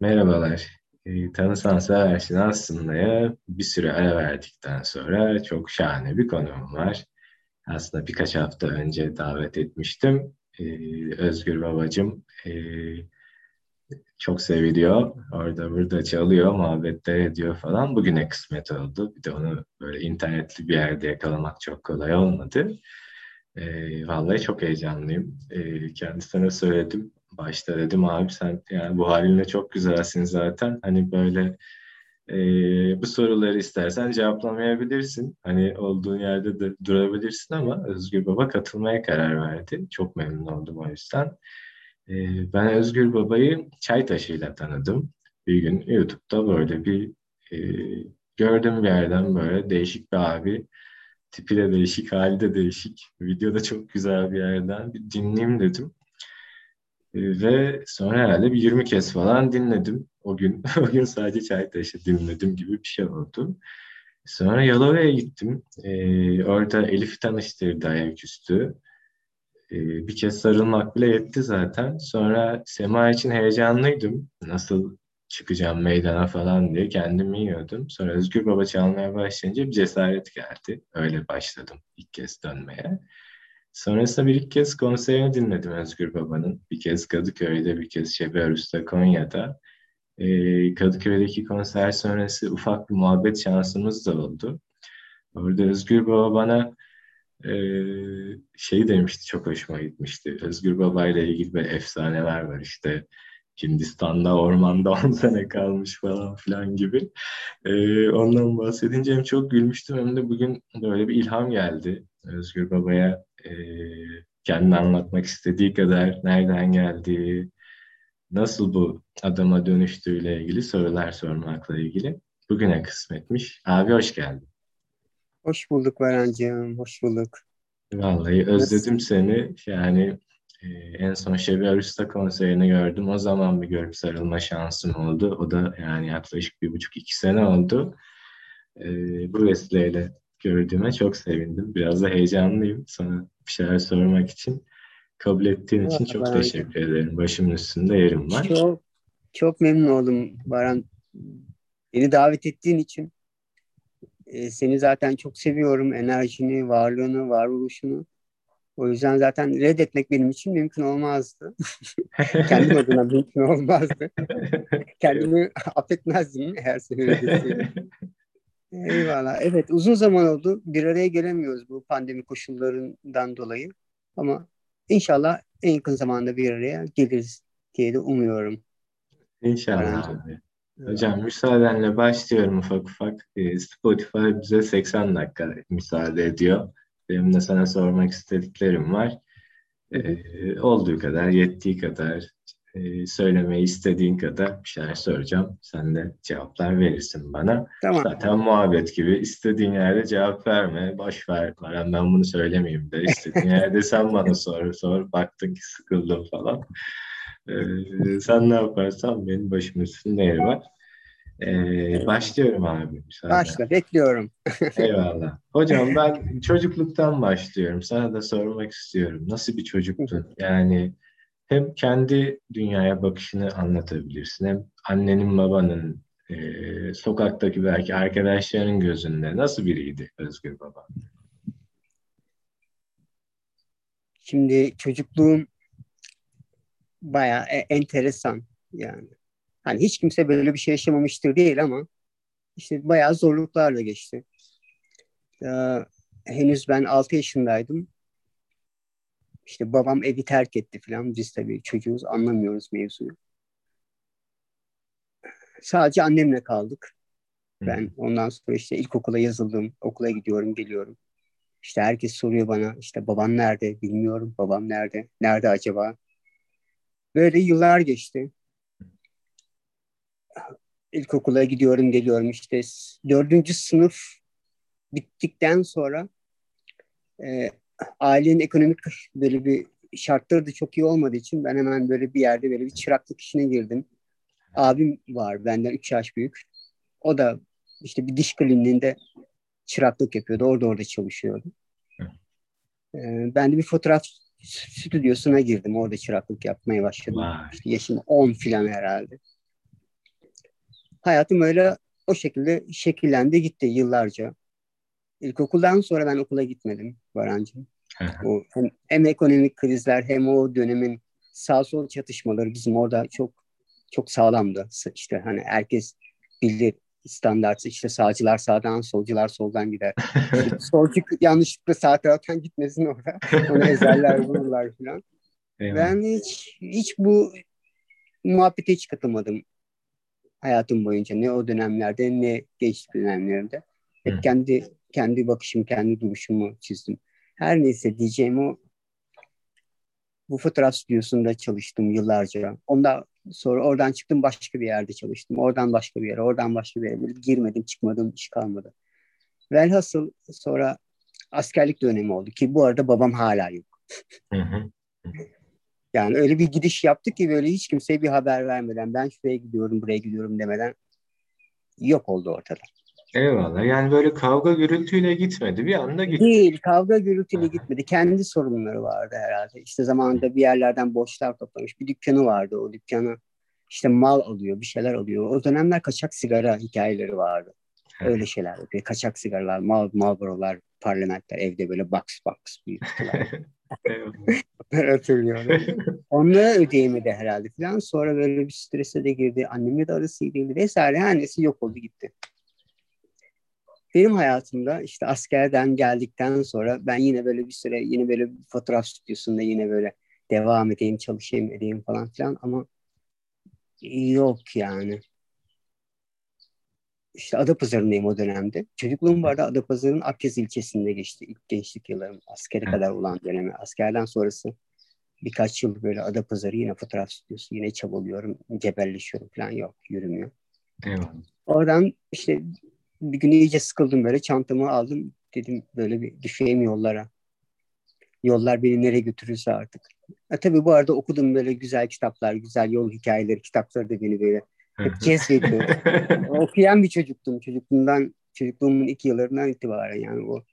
Merhabalar. E, tanısan seversin aslında bir süre ara verdikten sonra çok şahane bir konuğum var. Aslında birkaç hafta önce davet etmiştim. E, Özgür babacığım e, çok seviliyor. Orada burada çalıyor, muhabbetler ediyor falan. Bugüne kısmet oldu. Bir de onu böyle internetli bir yerde yakalamak çok kolay olmadı. E, vallahi çok heyecanlıyım. E, kendisine söyledim başta dedim abi sen yani bu halinle çok güzelsin zaten. Hani böyle e, bu soruları istersen cevaplamayabilirsin. Hani olduğun yerde de durabilirsin ama Özgür Baba katılmaya karar verdi. Çok memnun oldum o yüzden. E, ben Özgür Baba'yı Çaytaşı ile tanıdım. Bir gün YouTube'da böyle bir e, gördüm bir yerden böyle değişik bir abi. Tipi de değişik, hali de değişik. Videoda çok güzel bir yerden bir dinleyeyim dedim. Ve sonra herhalde bir 20 kez falan dinledim. O gün o gün sadece Çaytaş'ı dinledim gibi bir şey oldu. Sonra Yalova'ya gittim. Ee, orada Elif'i tanıştırdı ayaküstü. Ee, bir kez sarılmak bile yetti zaten. Sonra Sema için heyecanlıydım. Nasıl çıkacağım meydana falan diye kendimi yiyordum. Sonra Özgür Baba çalmaya başlayınca bir cesaret geldi. Öyle başladım ilk kez dönmeye. Sonrasında bir iki kez konserini dinledim Özgür Baba'nın. Bir kez Kadıköy'de, bir kez Şebiarus'ta, Konya'da. Ee, Kadıköy'deki konser sonrası ufak bir muhabbet şansımız da oldu. Orada Özgür Baba bana e, şey demişti, çok hoşuma gitmişti. Özgür Baba ile ilgili bir efsaneler var işte. Hindistan'da ormanda 10 sene kalmış falan filan gibi. Ee, ondan bahsedince hem çok gülmüştüm hem de bugün böyle bir ilham geldi. Özgür Baba'ya e, kendini anlatmak istediği kadar nereden geldiği, nasıl bu adama dönüştüğüyle ilgili sorular sormakla ilgili. Bugüne kısmetmiş. Abi hoş geldin. Hoş bulduk Varancığım, hoş bulduk. Vallahi özledim Nasıl? seni. Yani e, en son Şebi Arus'ta konserini gördüm. O zaman bir görüp sarılma şansım oldu. O da yani yaklaşık bir buçuk iki sene oldu. E, bu vesileyle gördüğüme çok sevindim. Biraz da heyecanlıyım sana bir şeyler sormak için. Kabul ettiğin için çok Baran. teşekkür ederim. Başımın üstünde yerim var. Çok çok memnun oldum Baran. Beni davet ettiğin için. Ee, seni zaten çok seviyorum. Enerjini, varlığını, varoluşunu. O yüzden zaten reddetmek benim için mümkün olmazdı. Kendim adına mümkün olmazdı. Kendimi affetmezdim eğer seni reddetseydim. Eyvallah. Evet uzun zaman oldu. Bir araya gelemiyoruz bu pandemi koşullarından dolayı. Ama inşallah en yakın zamanda bir araya geliriz diye de umuyorum. İnşallah. Yani. Hocam müsaadenle başlıyorum ufak ufak. Ee, Spotify bize 80 dakika müsaade ediyor. Benim de sana sormak istediklerim var. Ee, olduğu kadar, yettiği kadar e, söylemeyi istediğin kadar bir şeyler soracağım. Sen de cevaplar verirsin bana. Tamam. Zaten muhabbet gibi istediğin yerde cevap verme. Boş ver. Ben, ben bunu söylemeyeyim de. İstediğin yerde sen bana sor. Sor. Baktın ki sıkıldım falan. Ee, sen ne yaparsan benim başımın üstünde yeri var. Ee, başlıyorum abi. Müsaade. Başla, bekliyorum. Eyvallah. Hocam ben çocukluktan başlıyorum. Sana da sormak istiyorum. Nasıl bir çocuktun? Yani hem kendi dünyaya bakışını anlatabilirsin hem annenin babanın e, sokaktaki belki arkadaşların gözünde nasıl biriydi Özgür Baba? Şimdi çocukluğum bayağı e, enteresan yani. Hani hiç kimse böyle bir şey yaşamamıştır değil ama işte bayağı zorluklarla geçti. Ee, henüz ben 6 yaşındaydım. İşte babam evi terk etti falan. Biz tabii çocuğuz anlamıyoruz mevzuyu. Sadece annemle kaldık. Ben ondan sonra işte ilkokula yazıldım. Okula gidiyorum, geliyorum. İşte herkes soruyor bana işte baban nerede bilmiyorum. Babam nerede? Nerede acaba? Böyle yıllar geçti. İlkokula gidiyorum, geliyorum. İşte dördüncü sınıf bittikten sonra e, ailenin ekonomik böyle bir şartları da çok iyi olmadığı için ben hemen böyle bir yerde böyle bir çıraklık işine girdim. Abim var benden 3 yaş büyük. O da işte bir diş kliniğinde çıraklık yapıyordu. Orada orada çalışıyordu. Ee, ben de bir fotoğraf stüdyosuna girdim. Orada çıraklık yapmaya başladım. Vay. İşte yaşım 10 filan herhalde. hayatım öyle o şekilde şekillendi gitti yıllarca. İlkokuldan sonra ben okula gitmedim Barancığım. o hem, hem ekonomik krizler hem o dönemin sağ sol çatışmaları bizim orada çok çok sağlamdı. İşte hani herkes bilir standart işte sağcılar sağdan solcular soldan gider. Solcu yanlışlıkla sağ taraftan gitmesin orada. Onu ezerler vururlar falan. Ben hiç hiç bu muhabbete hiç katılmadım hayatım boyunca. Ne o dönemlerde ne gençlik dönemlerinde. Hep kendi kendi bakışım, kendi duruşumu çizdim. Her neyse diyeceğim o bu fotoğraf stüdyosunda çalıştım yıllarca. Ondan sonra oradan çıktım başka bir yerde çalıştım. Oradan başka bir yere, oradan başka bir yere. Böyle girmedim, çıkmadım, iş kalmadı. Velhasıl sonra askerlik dönemi oldu ki bu arada babam hala yok. Yani öyle bir gidiş yaptık ki böyle hiç kimseye bir haber vermeden ben şuraya gidiyorum, buraya gidiyorum demeden yok oldu ortada. Eyvallah. Yani böyle kavga gürültüyle gitmedi. Bir anda gitti. Değil. Kavga gürültüyle gitmedi. Kendi sorunları vardı herhalde. İşte zamanında bir yerlerden borçlar toplamış. Bir dükkanı vardı. O dükkanı işte mal alıyor, bir şeyler alıyor. O dönemler kaçak sigara hikayeleri vardı. Öyle şeyler yapıyor. Kaçak sigaralar, mal, malborolar, parlamentler evde böyle box box büyütüyorlar. hatırlıyorum. Onları ödeyemedi herhalde falan. Sonra böyle bir strese de girdi. Annemle de arası iyi değildi vesaire. Neyse yok oldu gitti benim hayatımda işte askerden geldikten sonra ben yine böyle bir süre yine böyle bir fotoğraf stüdyosunda yine böyle devam edeyim, çalışayım edeyim falan filan ama yok yani. İşte Adapazarı'ndayım o dönemde. Çocukluğum vardı Adapazarı'nın Akyaz ilçesinde geçti. ilk gençlik yıllarım. Askere kadar olan dönemi. Askerden sonrası birkaç yıl böyle Adapazarı yine fotoğraf stüdyosu. Yine çabalıyorum, cebelleşiyorum falan yok. Yürümüyor. Eyvallah. Oradan işte bir gün iyice sıkıldım böyle çantamı aldım. Dedim böyle bir düşeyim yollara. Yollar beni nereye götürürse artık. E, tabii bu arada okudum böyle güzel kitaplar, güzel yol hikayeleri, kitapları da beni böyle hep cezbediyor. Okuyan bir çocuktum. Çocukluğumdan, çocukluğumun ilk yıllarından itibaren yani o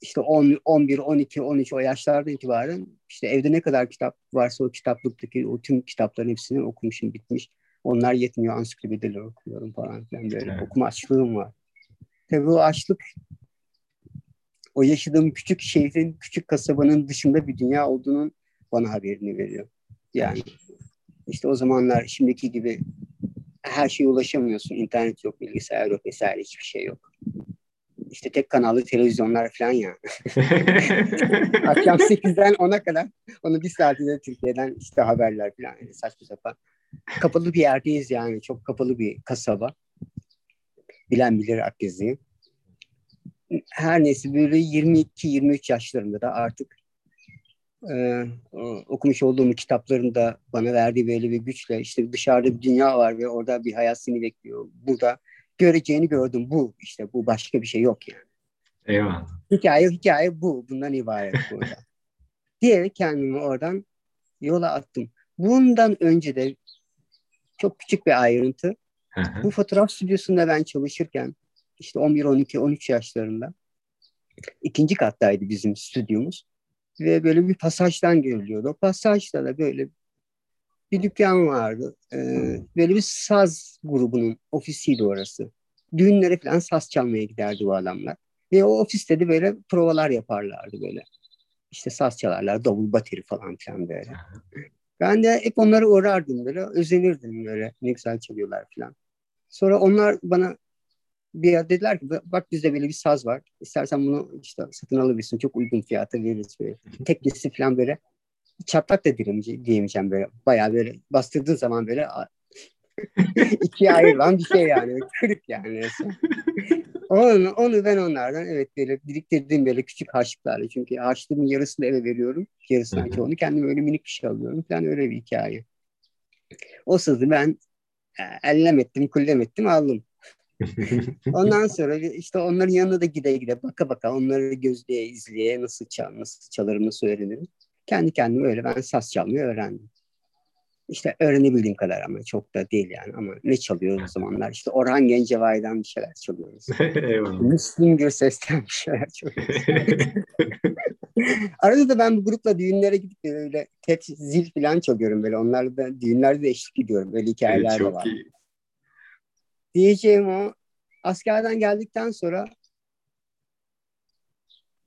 işte 10, 11, 12, 13 o yaşlarda itibaren işte evde ne kadar kitap varsa o kitaplıktaki o tüm kitapların hepsini okumuşum, bitmiş. Onlar yetmiyor ansiklopediler okuyorum falan filan böyle evet. okuma açlığım var. Tabii o açlık o yaşadığım küçük şehrin, küçük kasabanın dışında bir dünya olduğunun bana haberini veriyor. Yani işte o zamanlar şimdiki gibi her şeye ulaşamıyorsun. İnternet yok, bilgisayar yok vesaire hiçbir şey yok. İşte tek kanallı televizyonlar falan ya. Akşam 8'den 10'a kadar onu bir saatinde Türkiye'den işte haberler falan yani saçma sapan kapalı bir yerdeyiz yani. Çok kapalı bir kasaba. Bilen bilir Akgezi'yi. Her neyse böyle 22-23 yaşlarında da artık e, okumuş olduğum kitapların da bana verdiği böyle bir güçle işte dışarıda bir dünya var ve orada bir hayat seni bekliyor. Burada göreceğini gördüm. Bu işte bu başka bir şey yok yani. Eyvallah. Hikaye hikaye bu. Bundan ibaret burada. Diyerek kendimi oradan yola attım. Bundan önce de çok küçük bir ayrıntı. Bu fotoğraf stüdyosunda ben çalışırken işte 11, 12, 13 yaşlarında ikinci kattaydı bizim stüdyomuz. Ve böyle bir pasajdan görülüyordu. O pasajda da böyle bir dükkan vardı. Ee, böyle bir saz grubunun ofisiydi orası. Düğünlere falan saz çalmaya giderdi bu adamlar. Ve o ofiste de böyle provalar yaparlardı böyle. İşte saz çalarlar, davul bateri falan filan böyle. Ben de hep onları uğrardım böyle. Özenirdim böyle. Ne güzel çalıyorlar falan. Sonra onlar bana bir yer dediler ki bak bizde böyle bir saz var. İstersen bunu işte satın alabilirsin. Çok uygun fiyata veririz böyle. Teknisi falan böyle çatlak da diyemeyeceğim böyle. Bayağı böyle bastırdığın zaman böyle ikiye ayrılan bir şey yani. Kırık yani. Onu, onu ben onlardan evet böyle biriktirdiğim böyle küçük harçlıklarla. Çünkü harçlığımın yarısını eve veriyorum. Yarısından çoğunu kendim öyle minik bir şey alıyorum falan öyle bir hikaye. O sızı ben e, ellem ettim, kullem ettim aldım. Ondan sonra işte onların yanına da gide gide baka baka onları gözleye izleye nasıl çal, nasıl çalarım nasıl öğrenirim. Kendi kendime öyle ben saz çalmayı öğrendim. İşte öğrenebildiğim kadar ama çok da değil yani ama ne çalıyoruz o zamanlar işte Orhan Gencebay'dan bir şeyler çalıyoruz. Müslüm Gürses'ten bir şeyler çalıyoruz. Arada da ben bu grupla düğünlere gidip böyle tek zil falan çalıyorum böyle onlarla da düğünlerde de eşlik ediyorum böyle hikayeler evet, de var. Iyi. diyeceğim o askerden geldikten sonra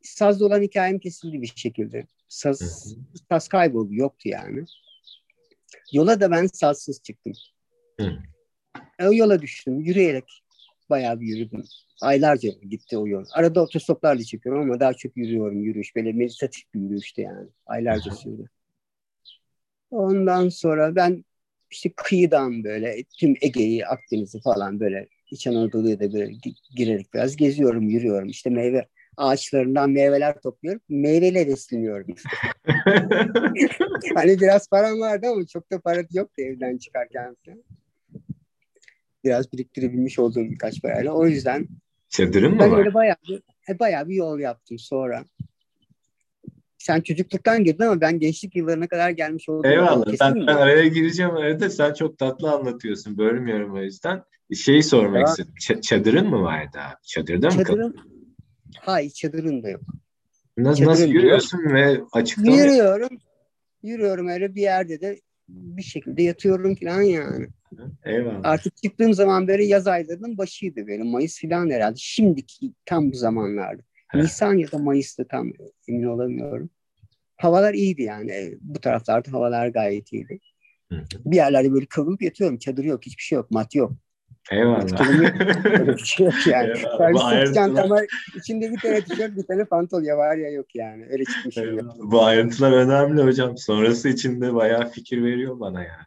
sazda olan hikayem kesildi bir şekilde. Saz, saz kayboldu. Yoktu yani. Yola da ben sazsız çıktım. Hı. E, o yola düştüm. Yürüyerek bayağı bir yürüdüm. Aylarca gitti o yol. Arada otostoplarla çıkıyorum ama daha çok yürüyorum. Yürüyüş böyle meditatif bir yürüyüştü yani. Aylarca sürdü. Ondan sonra ben işte kıyıdan böyle tüm Ege'yi, Akdeniz'i falan böyle İç Anadolu'ya da böyle girerek biraz geziyorum, yürüyorum. İşte meyve ağaçlarından meyveler topluyorum. Meyveyle besleniyorum hani biraz param vardı ama çok da para yoktu evden çıkarken falan. Biraz biriktirebilmiş olduğum birkaç parayla. O yüzden Çadırın mı ben var? öyle bayağı bir, bayağı bir yol yaptım sonra. Sen çocukluktan girdin ama ben gençlik yıllarına kadar gelmiş oldum. Eyvallah. Ben, ben araya gireceğim arada. Sen çok tatlı anlatıyorsun. Bölmüyorum o yüzden. Şeyi sormak ya. istedim. Ç- çadırın mı vardı abi? Çadırda mı kaldın? Hayır çadırın da yok. Nasıl, çadırın nasıl yürüyorsun yok. ve açıkta Yürüyorum. Mı? Yürüyorum öyle bir yerde de bir şekilde yatıyorum falan yani. Eyvallah. Artık çıktığım zaman böyle yaz aylarının başıydı böyle Mayıs falan herhalde. Şimdiki tam bu zamanlarda. Nisan ya da Mayıs'ta tam emin olamıyorum. Havalar iyiydi yani. Bu taraflarda havalar gayet iyiydi. Hı. Bir yerlerde böyle kıvrılıp yatıyorum. Çadır yok, hiçbir şey yok, mat yok. Eyvallah. Öyle bir şey yok yani. Servis çantama içinde bir tane tişört, bir tane pantol ya var ya yok yani. Öyle çıkmış. Bu ayrıntılar önemli hocam. Sonrası için de bayağı fikir veriyor bana yani.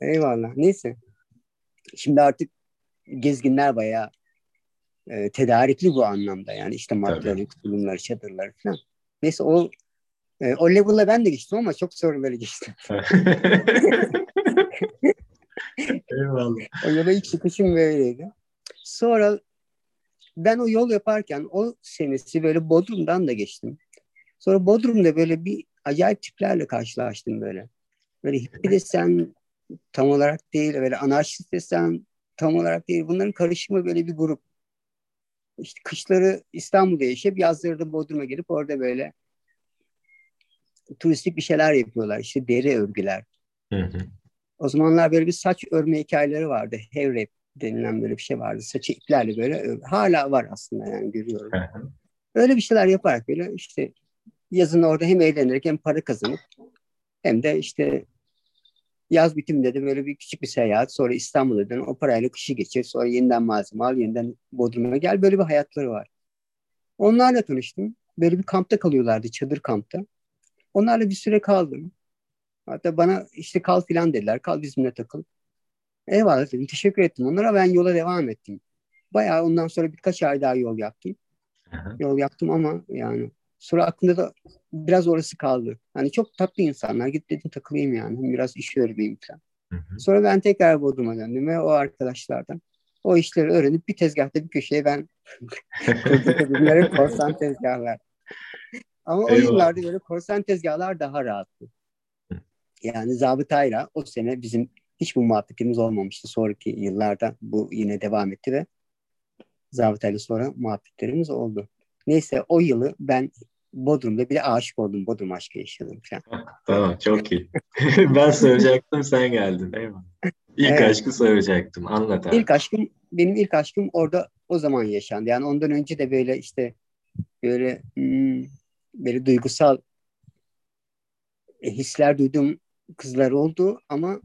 Eyvallah. Neyse. Şimdi artık gezginler bayağı e, tedarikli bu anlamda yani işte matları, tulumları, çadırları falan. Neyse o e, o level'la ben de geçtim ama çok böyle geçtim. Eyvallah. O yola ilk çıkışım böyleydi. Sonra ben o yol yaparken o senesi böyle Bodrum'dan da geçtim. Sonra Bodrum'da böyle bir acayip tiplerle karşılaştım böyle. Böyle hippi desen tam olarak değil, böyle anarşist desen tam olarak değil. Bunların karışımı böyle bir grup. İşte kışları İstanbul'da yaşayıp yazları da Bodrum'a gelip orada böyle turistik bir şeyler yapıyorlar. İşte deri örgüler. Hı hı. O zamanlar böyle bir saç örme hikayeleri vardı. Hair wrap denilen böyle bir şey vardı. Saçı iplerle böyle hala var aslında yani görüyorum. Öyle bir şeyler yaparak böyle işte yazın orada hem eğlenerek hem para kazanıp hem de işte yaz bitiminde de böyle bir küçük bir seyahat sonra İstanbul'a dön o parayla kışı geçir sonra yeniden malzeme al yeniden Bodrum'a gel böyle bir hayatları var. Onlarla tanıştım. Böyle bir kampta kalıyorlardı çadır kampta. Onlarla bir süre kaldım. Hatta bana işte kal filan dediler. Kal bizimle takıl. Eyvallah dedim. Teşekkür ettim onlara. Ben yola devam ettim. Bayağı ondan sonra birkaç ay daha yol yaptım. Aha. Yol yaptım ama yani sonra aklımda da biraz orası kaldı. Hani çok tatlı insanlar. Git dedim takılayım yani. Biraz iş öğreneyim falan. Hı hı. Sonra ben tekrar Bodrum'a döndüm ve o arkadaşlardan o işleri öğrenip bir tezgahta bir köşeye ben kurdum. korsan tezgahlar. Ama Eyvallah. o yıllarda böyle korsan tezgahlar daha rahattı. Yani zabıtayla o sene bizim hiç bu muhabbetimiz olmamıştı. Sonraki yıllarda bu yine devam etti ve zabıtayla sonra muhabbetlerimiz oldu. Neyse o yılı ben Bodrum'da bir aşık oldum. Bodrum aşkı yaşadım falan. tamam çok iyi. ben soracaktım sen geldin. Eyvallah. İlk evet. aşkı soracaktım. Anlat abi. İlk aşkım benim ilk aşkım orada o zaman yaşandı. Yani ondan önce de böyle işte böyle hmm, böyle duygusal hisler duydum kızlar oldu ama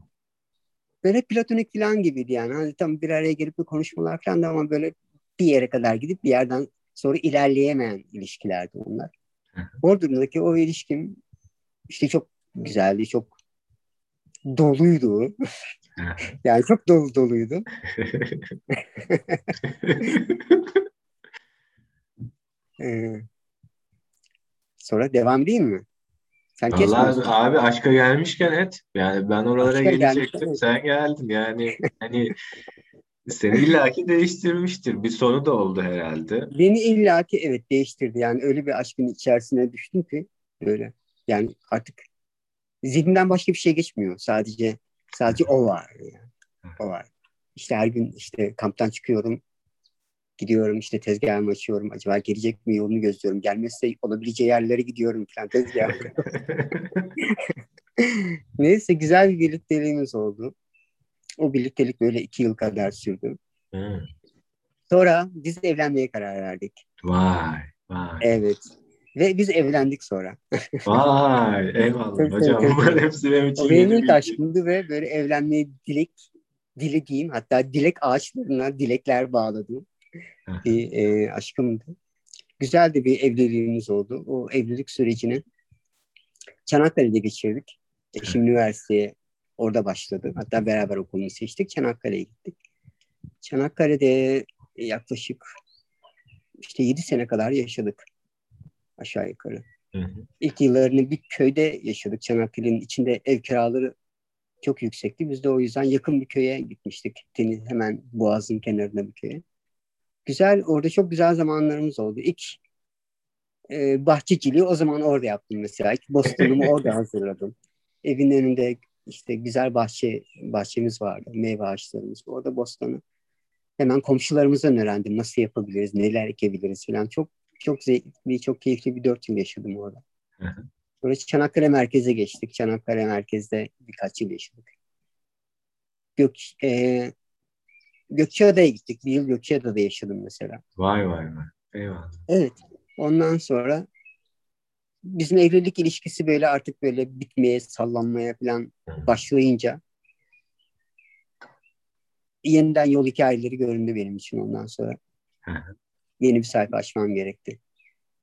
böyle platonik falan gibiydi yani. Hani tam bir araya gelip bir konuşmalar falan da ama böyle bir yere kadar gidip bir yerden sonra ilerleyemeyen ilişkilerdi onlar. Bodrum'daki o ilişkim işte çok güzeldi, çok doluydu. yani çok dolu doluydu. ee, sonra devam değil mi? Sen Vallahi abi aşka gelmişken et. Yani ben oralara aşka gelecektim. Sen geldin. Yani hani seni illaki değiştirmiştir. Bir sonu da oldu herhalde. Beni illaki evet değiştirdi. Yani öyle bir aşkın içerisine düştüm ki böyle. Yani artık zihnimden başka bir şey geçmiyor. Sadece sadece o var. Yani. O var. İşte her gün işte kamptan çıkıyorum. Gidiyorum işte tezgahımı açıyorum. Acaba gelecek mi yolunu gözlüyorum. Gelmezse olabileceği yerlere gidiyorum falan tezgah. Neyse güzel bir birlikteliğimiz oldu. O birliktelik böyle iki yıl kadar sürdü. Sonra biz evlenmeye karar verdik. Vay vay. Evet. Ve biz evlendik sonra. Vay eyvallah Tabii, hocam. Bunların hepsi benim için O benim ilk aşkımdı ve böyle evlenmeyi dilek dilediğim hatta dilek ağaçlarına dilekler hı. Bir e, aşkımdı. Güzel de bir evliliğimiz oldu. O evlilik sürecini Çanakkale'de geçirdik. Eşim üniversiteye orada başladı. Hatta beraber okulunu seçtik. Çanakkale'ye gittik. Çanakkale'de yaklaşık işte 7 sene kadar yaşadık. Aşağı yukarı. Hı hı. İlk yıllarını bir köyde yaşadık. Çanakkale'nin içinde ev kiraları çok yüksekti. Biz de o yüzden yakın bir köye gitmiştik. Deniz hemen Boğaz'ın kenarında bir köye. Güzel, orada çok güzel zamanlarımız oldu. İlk e, bahçeciliği o zaman orada yaptım mesela. İlk bostanumu orada hazırladım. Evin önünde işte güzel bahçe bahçemiz vardı. Meyve ağaçlarımız. Orada bostanı hemen komşularımızdan öğrendim. Nasıl yapabiliriz, neler ekebiliriz falan. Çok çok zevkli, çok keyifli bir dört yıl yaşadım orada. Sonra Çanakkale merkeze geçtik. Çanakkale merkezde birkaç yıl yaşadık. Gök, e, Gökçeada'ya gittik. Bir yıl Gökçeada'da yaşadım mesela. Vay vay vay. Eyvallah. Evet. Ondan sonra bizim evlilik ilişkisi böyle artık böyle bitmeye, sallanmaya falan başlayınca yeniden yol hikayeleri göründü benim için ondan sonra. Yeni bir sayfa açmam gerekti.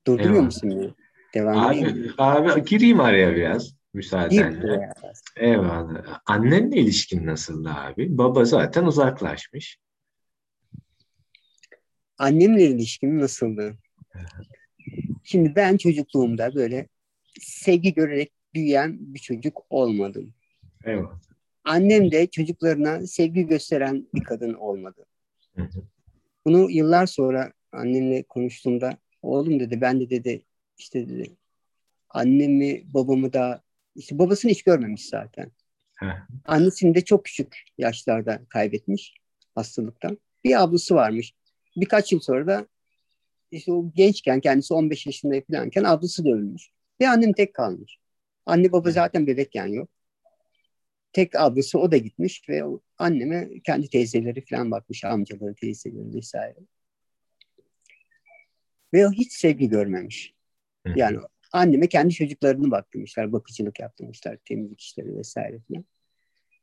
Durduruyor Eyvallah. musun beni? Devam edeyim. Abi, abi gireyim araya biraz müsaadenle. buraya. Eyvallah. Annenle ilişkin nasıldı abi? Baba zaten uzaklaşmış. Annemle ilişkim nasıldı? Şimdi ben çocukluğumda böyle sevgi görerek büyüyen bir çocuk olmadım. Eyvallah. Annem de çocuklarına sevgi gösteren bir kadın olmadı. Hı hı. Bunu yıllar sonra annemle konuştuğumda oğlum dedi ben de dedi işte dedi annemi babamı da işte babasını hiç görmemiş zaten. Hı. Annesini de çok küçük yaşlarda kaybetmiş hastalıktan. Bir ablası varmış. Birkaç yıl sonra da işte o gençken kendisi 15 yaşında falanken ablası da ölmüş. Ve annem tek kalmış. Anne baba zaten bebekken yok. Tek ablası o da gitmiş ve anneme kendi teyzeleri falan bakmış. Amcaları, teyzeleri vesaire. Ve o hiç sevgi görmemiş. Yani anneme kendi çocuklarını baktırmışlar, bakıcılık yaptırmışlar, temizlik işleri vesaire falan.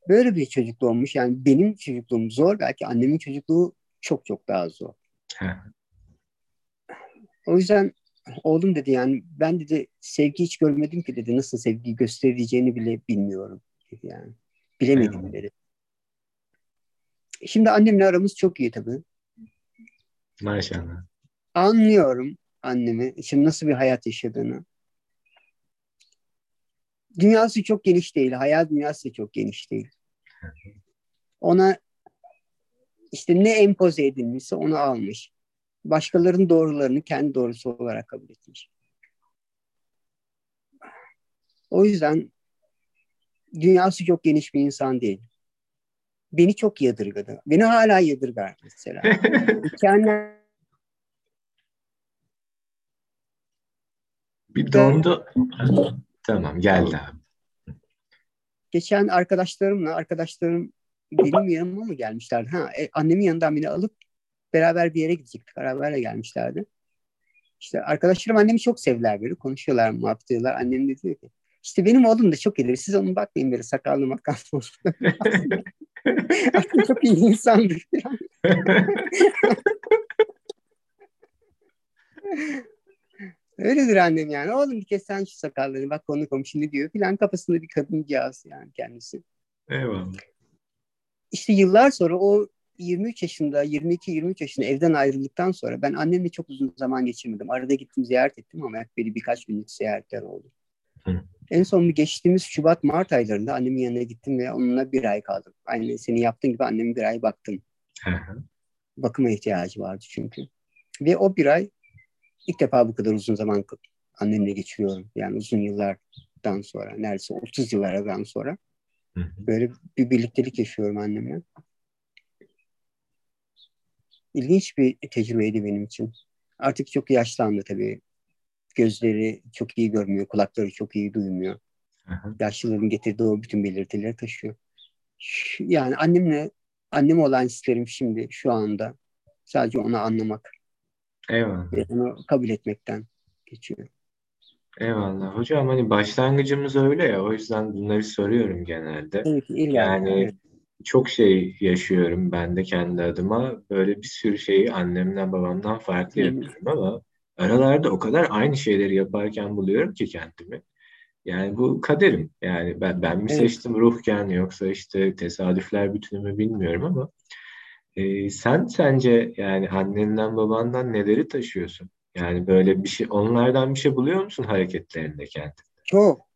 Böyle bir çocukluğu olmuş. Yani benim çocukluğum zor, belki annemin çocukluğu çok çok daha zor. Hı. O yüzden oğlum dedi yani ben dedi sevgi hiç görmedim ki dedi. Nasıl sevgiyi göstereceğini bile bilmiyorum dedi yani. Bilemedim Eyvallah. dedi. Şimdi annemle aramız çok iyi tabii. Maşallah. Anlıyorum annemi. Şimdi nasıl bir hayat yaşadığını. Dünyası çok geniş değil. Hayal dünyası da çok geniş değil. Ona işte ne empoze edilmişse onu almış. Başkalarının doğrularını kendi doğrusu olarak kabul etmiş. O yüzden dünyası çok geniş bir insan değil. Beni çok yadırgadı. Beni hala yadırgar mesela. İki anne Bir dondu. Tamam geldi abi. geçen arkadaşlarımla arkadaşlarım benim yanıma mı gelmişlerdi? Ha, e, annemin yanından beni alıp beraber bir yere gidecektik. Beraber gelmişlerdi. İşte arkadaşlarım annemi çok sevdiler böyle. Konuşuyorlar, muhabbet ediyorlar. Annem de diyor ki işte benim oğlum da çok iyidir. Siz onun bakmayın böyle sakallı makallı. Aslında çok iyi insandır. Öyledir annem yani. Oğlum bir kez sen şu sakallarını bak konu komşu ne diyor filan kafasında bir kadıncağız yani kendisi. Eyvallah. İşte yıllar sonra o 23 yaşında, 22-23 yaşında evden ayrıldıktan sonra ben annemle çok uzun zaman geçirmedim. Arada gittim ziyaret ettim ama hep böyle birkaç günlük ziyaretler oldu. Hı. En son geçtiğimiz Şubat-Mart aylarında annemin yanına gittim ve onunla bir ay kaldım. Aynı senin yaptığın gibi annemin bir ay baktım. Hı hı. Bakıma ihtiyacı vardı çünkü. Ve o bir ay ilk defa bu kadar uzun zaman annemle geçiriyorum. Yani uzun yıllardan sonra, neredeyse 30 yıllardan sonra Hı hı. böyle bir birliktelik yaşıyorum annemle. İlginç bir tecrübeydi benim için. Artık çok yaşlandı tabii. Gözleri çok iyi görmüyor, kulakları çok iyi duymuyor. Yaşlılığın getirdiği o bütün belirtileri taşıyor. Yani annemle annem olan isterim şimdi şu anda. Sadece onu anlamak. Eyvallah. Ve onu kabul etmekten geçiyor. Eyvallah. Hocam hani başlangıcımız öyle ya o yüzden bunları soruyorum genelde. Evet, illa. Yani Evet. çok şey yaşıyorum ben de kendi adıma. Böyle bir sürü şeyi annemden babamdan farklı yapıyorum ama aralarda o kadar aynı şeyleri yaparken buluyorum ki kendimi. Yani bu kaderim. Yani ben, ben mi Evet. seçtim ruhken yoksa işte tesadüfler bütünü mü bilmiyorum ama e, sen sence yani annenden babandan neleri taşıyorsun? Yani böyle bir şey onlardan bir şey buluyor musun hareketlerinde kendin? Çok,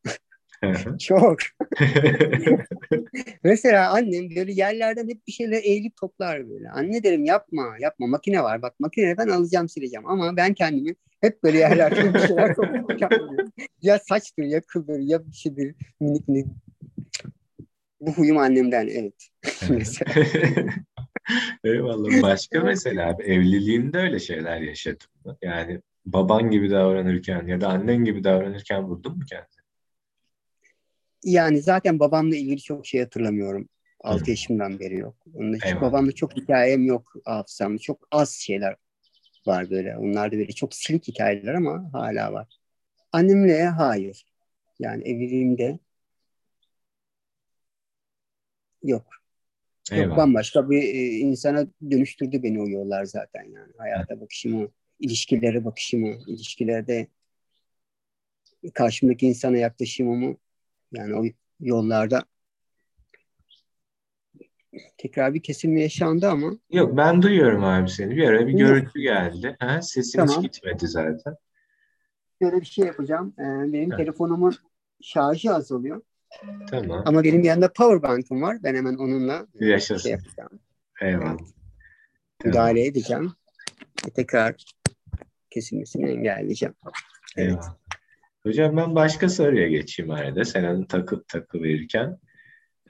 çok. Mesela annem böyle yerlerden hep bir şeyler eğilip toplar böyle. Anne derim yapma, yapma. Makine var. Bak makineden alacağım sileceğim. Ama ben kendimi hep böyle yerlerden bir şeyler topluyorum. Ya saçtır, ya kıldır, ya bir şeydir. Minik minik. Bu huyum annemden evet. Mesela. Eyvallah. Başka mesela evliliğinde öyle şeyler yaşadın mı? Yani baban gibi davranırken ya da annen gibi davranırken buldun mu kendini? Yani zaten babamla ilgili çok şey hatırlamıyorum. 6 Hı. yaşımdan beri yok. Onun Eyvallah. babamla çok hikayem yok hafızamda. Çok az şeyler var böyle. Onlar da böyle çok silik hikayeler ama hala var. Annemle hayır. Yani evliliğimde yok. Eyvallah. bambaşka bir e, insana dönüştürdü beni o yollar zaten yani. Hayata bakışımı, ilişkilere bakışımı, ilişkilerde karşımdaki insana yaklaşımımı yani o yollarda tekrar bir kesilme yaşandı ama Yok ben duyuyorum abi seni. Bir ara bir Yok. görüntü geldi. Ha, sesin hiç Tamam. gitmedi zaten. şöyle bir şey yapacağım. Ee, benim Evet. telefonumun şarjı azalıyor. Tamam. Ama benim yanında power bank'ım var. Ben hemen onunla e, Yaşasın. şey yapacağım. Eyvallah. Tamam. Müdahale edeceğim. Ve tekrar kesilmesini engelleyeceğim. Evet. Eyvallah. Hocam ben başka soruya geçeyim arada. Sen onu takıp takı verirken.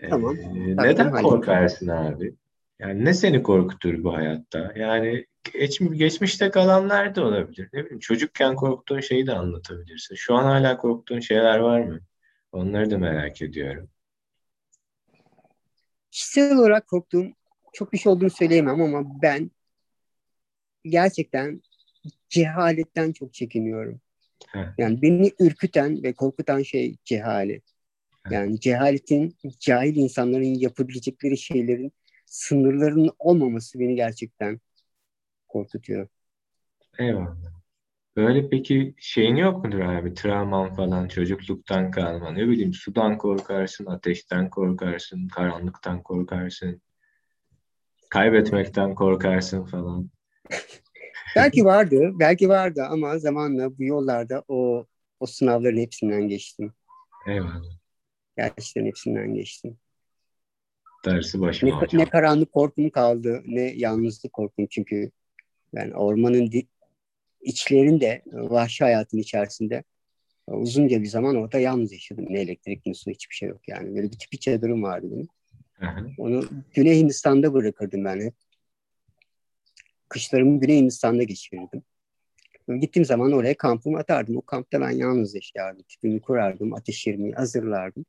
Ee, Tamam. neden halledeyim. korkarsın abi? Yani ne seni korkutur bu hayatta? Yani geç, geçmişte kalanlar da olabilir. Ne bileyim çocukken korktuğun şeyi de anlatabilirsin. Şu an hala korktuğun şeyler var mı? Onları da merak ediyorum. Kişisel olarak korktuğum çok bir şey olduğunu söyleyemem ama ben gerçekten cehaletten çok çekiniyorum. Heh. Yani beni ürküten ve korkutan şey cehalet. Yani cehaletin, cahil insanların yapabilecekleri şeylerin sınırlarının olmaması beni gerçekten korkutuyor. Eyvallah. Böyle peki şeyin yok mudur abi? Travman falan çocukluktan kalma. Ne bileyim sudan korkarsın, ateşten korkarsın, karanlıktan korkarsın, kaybetmekten korkarsın falan. Belki vardı, belki vardı ama zamanla bu yollarda o o sınavların hepsinden geçtim. Eyvallah. Gerçekten hepsinden geçtim. Dersi Ne, başıma hocam. ne karanlık korkum kaldı, ne yalnızlık korkum çünkü ben ormanın di- içlerinde, vahşi hayatın içerisinde uzunca bir zaman orada yalnız yaşadım. Ne elektrik, ne su, hiçbir şey yok yani. Böyle bir tipi çadırım vardı benim. Hı hı. Onu Güney Hindistan'da bırakırdım ben hep. Kışlarımı Güney Hindistan'da geçirirdim. Gittiğim zaman oraya kampımı atardım. O kampta ben yalnız yaşardım. Tüpümü kurardım, ateşlerimi hazırlardım.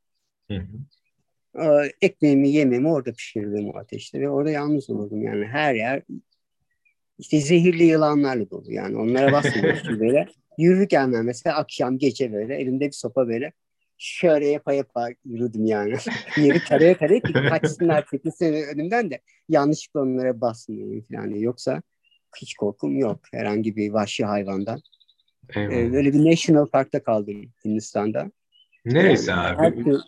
Hı hı. Ee, Ekmeğimi, yemeğimi orada pişirirdim o ateşte ve orada yalnız olurdum. Yani her yer işte zehirli yılanlarla dolu. Yani onlara basmıyorsun böyle. Yürürken ben mesela akşam gece böyle elimde bir sopa böyle şöyle yapa yapa yürüdüm yani. Yeri taraya taraya ki kaçsınlar çekilsin önümden de yanlışlıkla onlara basmayayım falan diye. Yoksa hiç korkum yok herhangi bir vahşi hayvandan. Ee, böyle bir National Park'ta kaldım Hindistan'da. Neresi Her abi? türlü,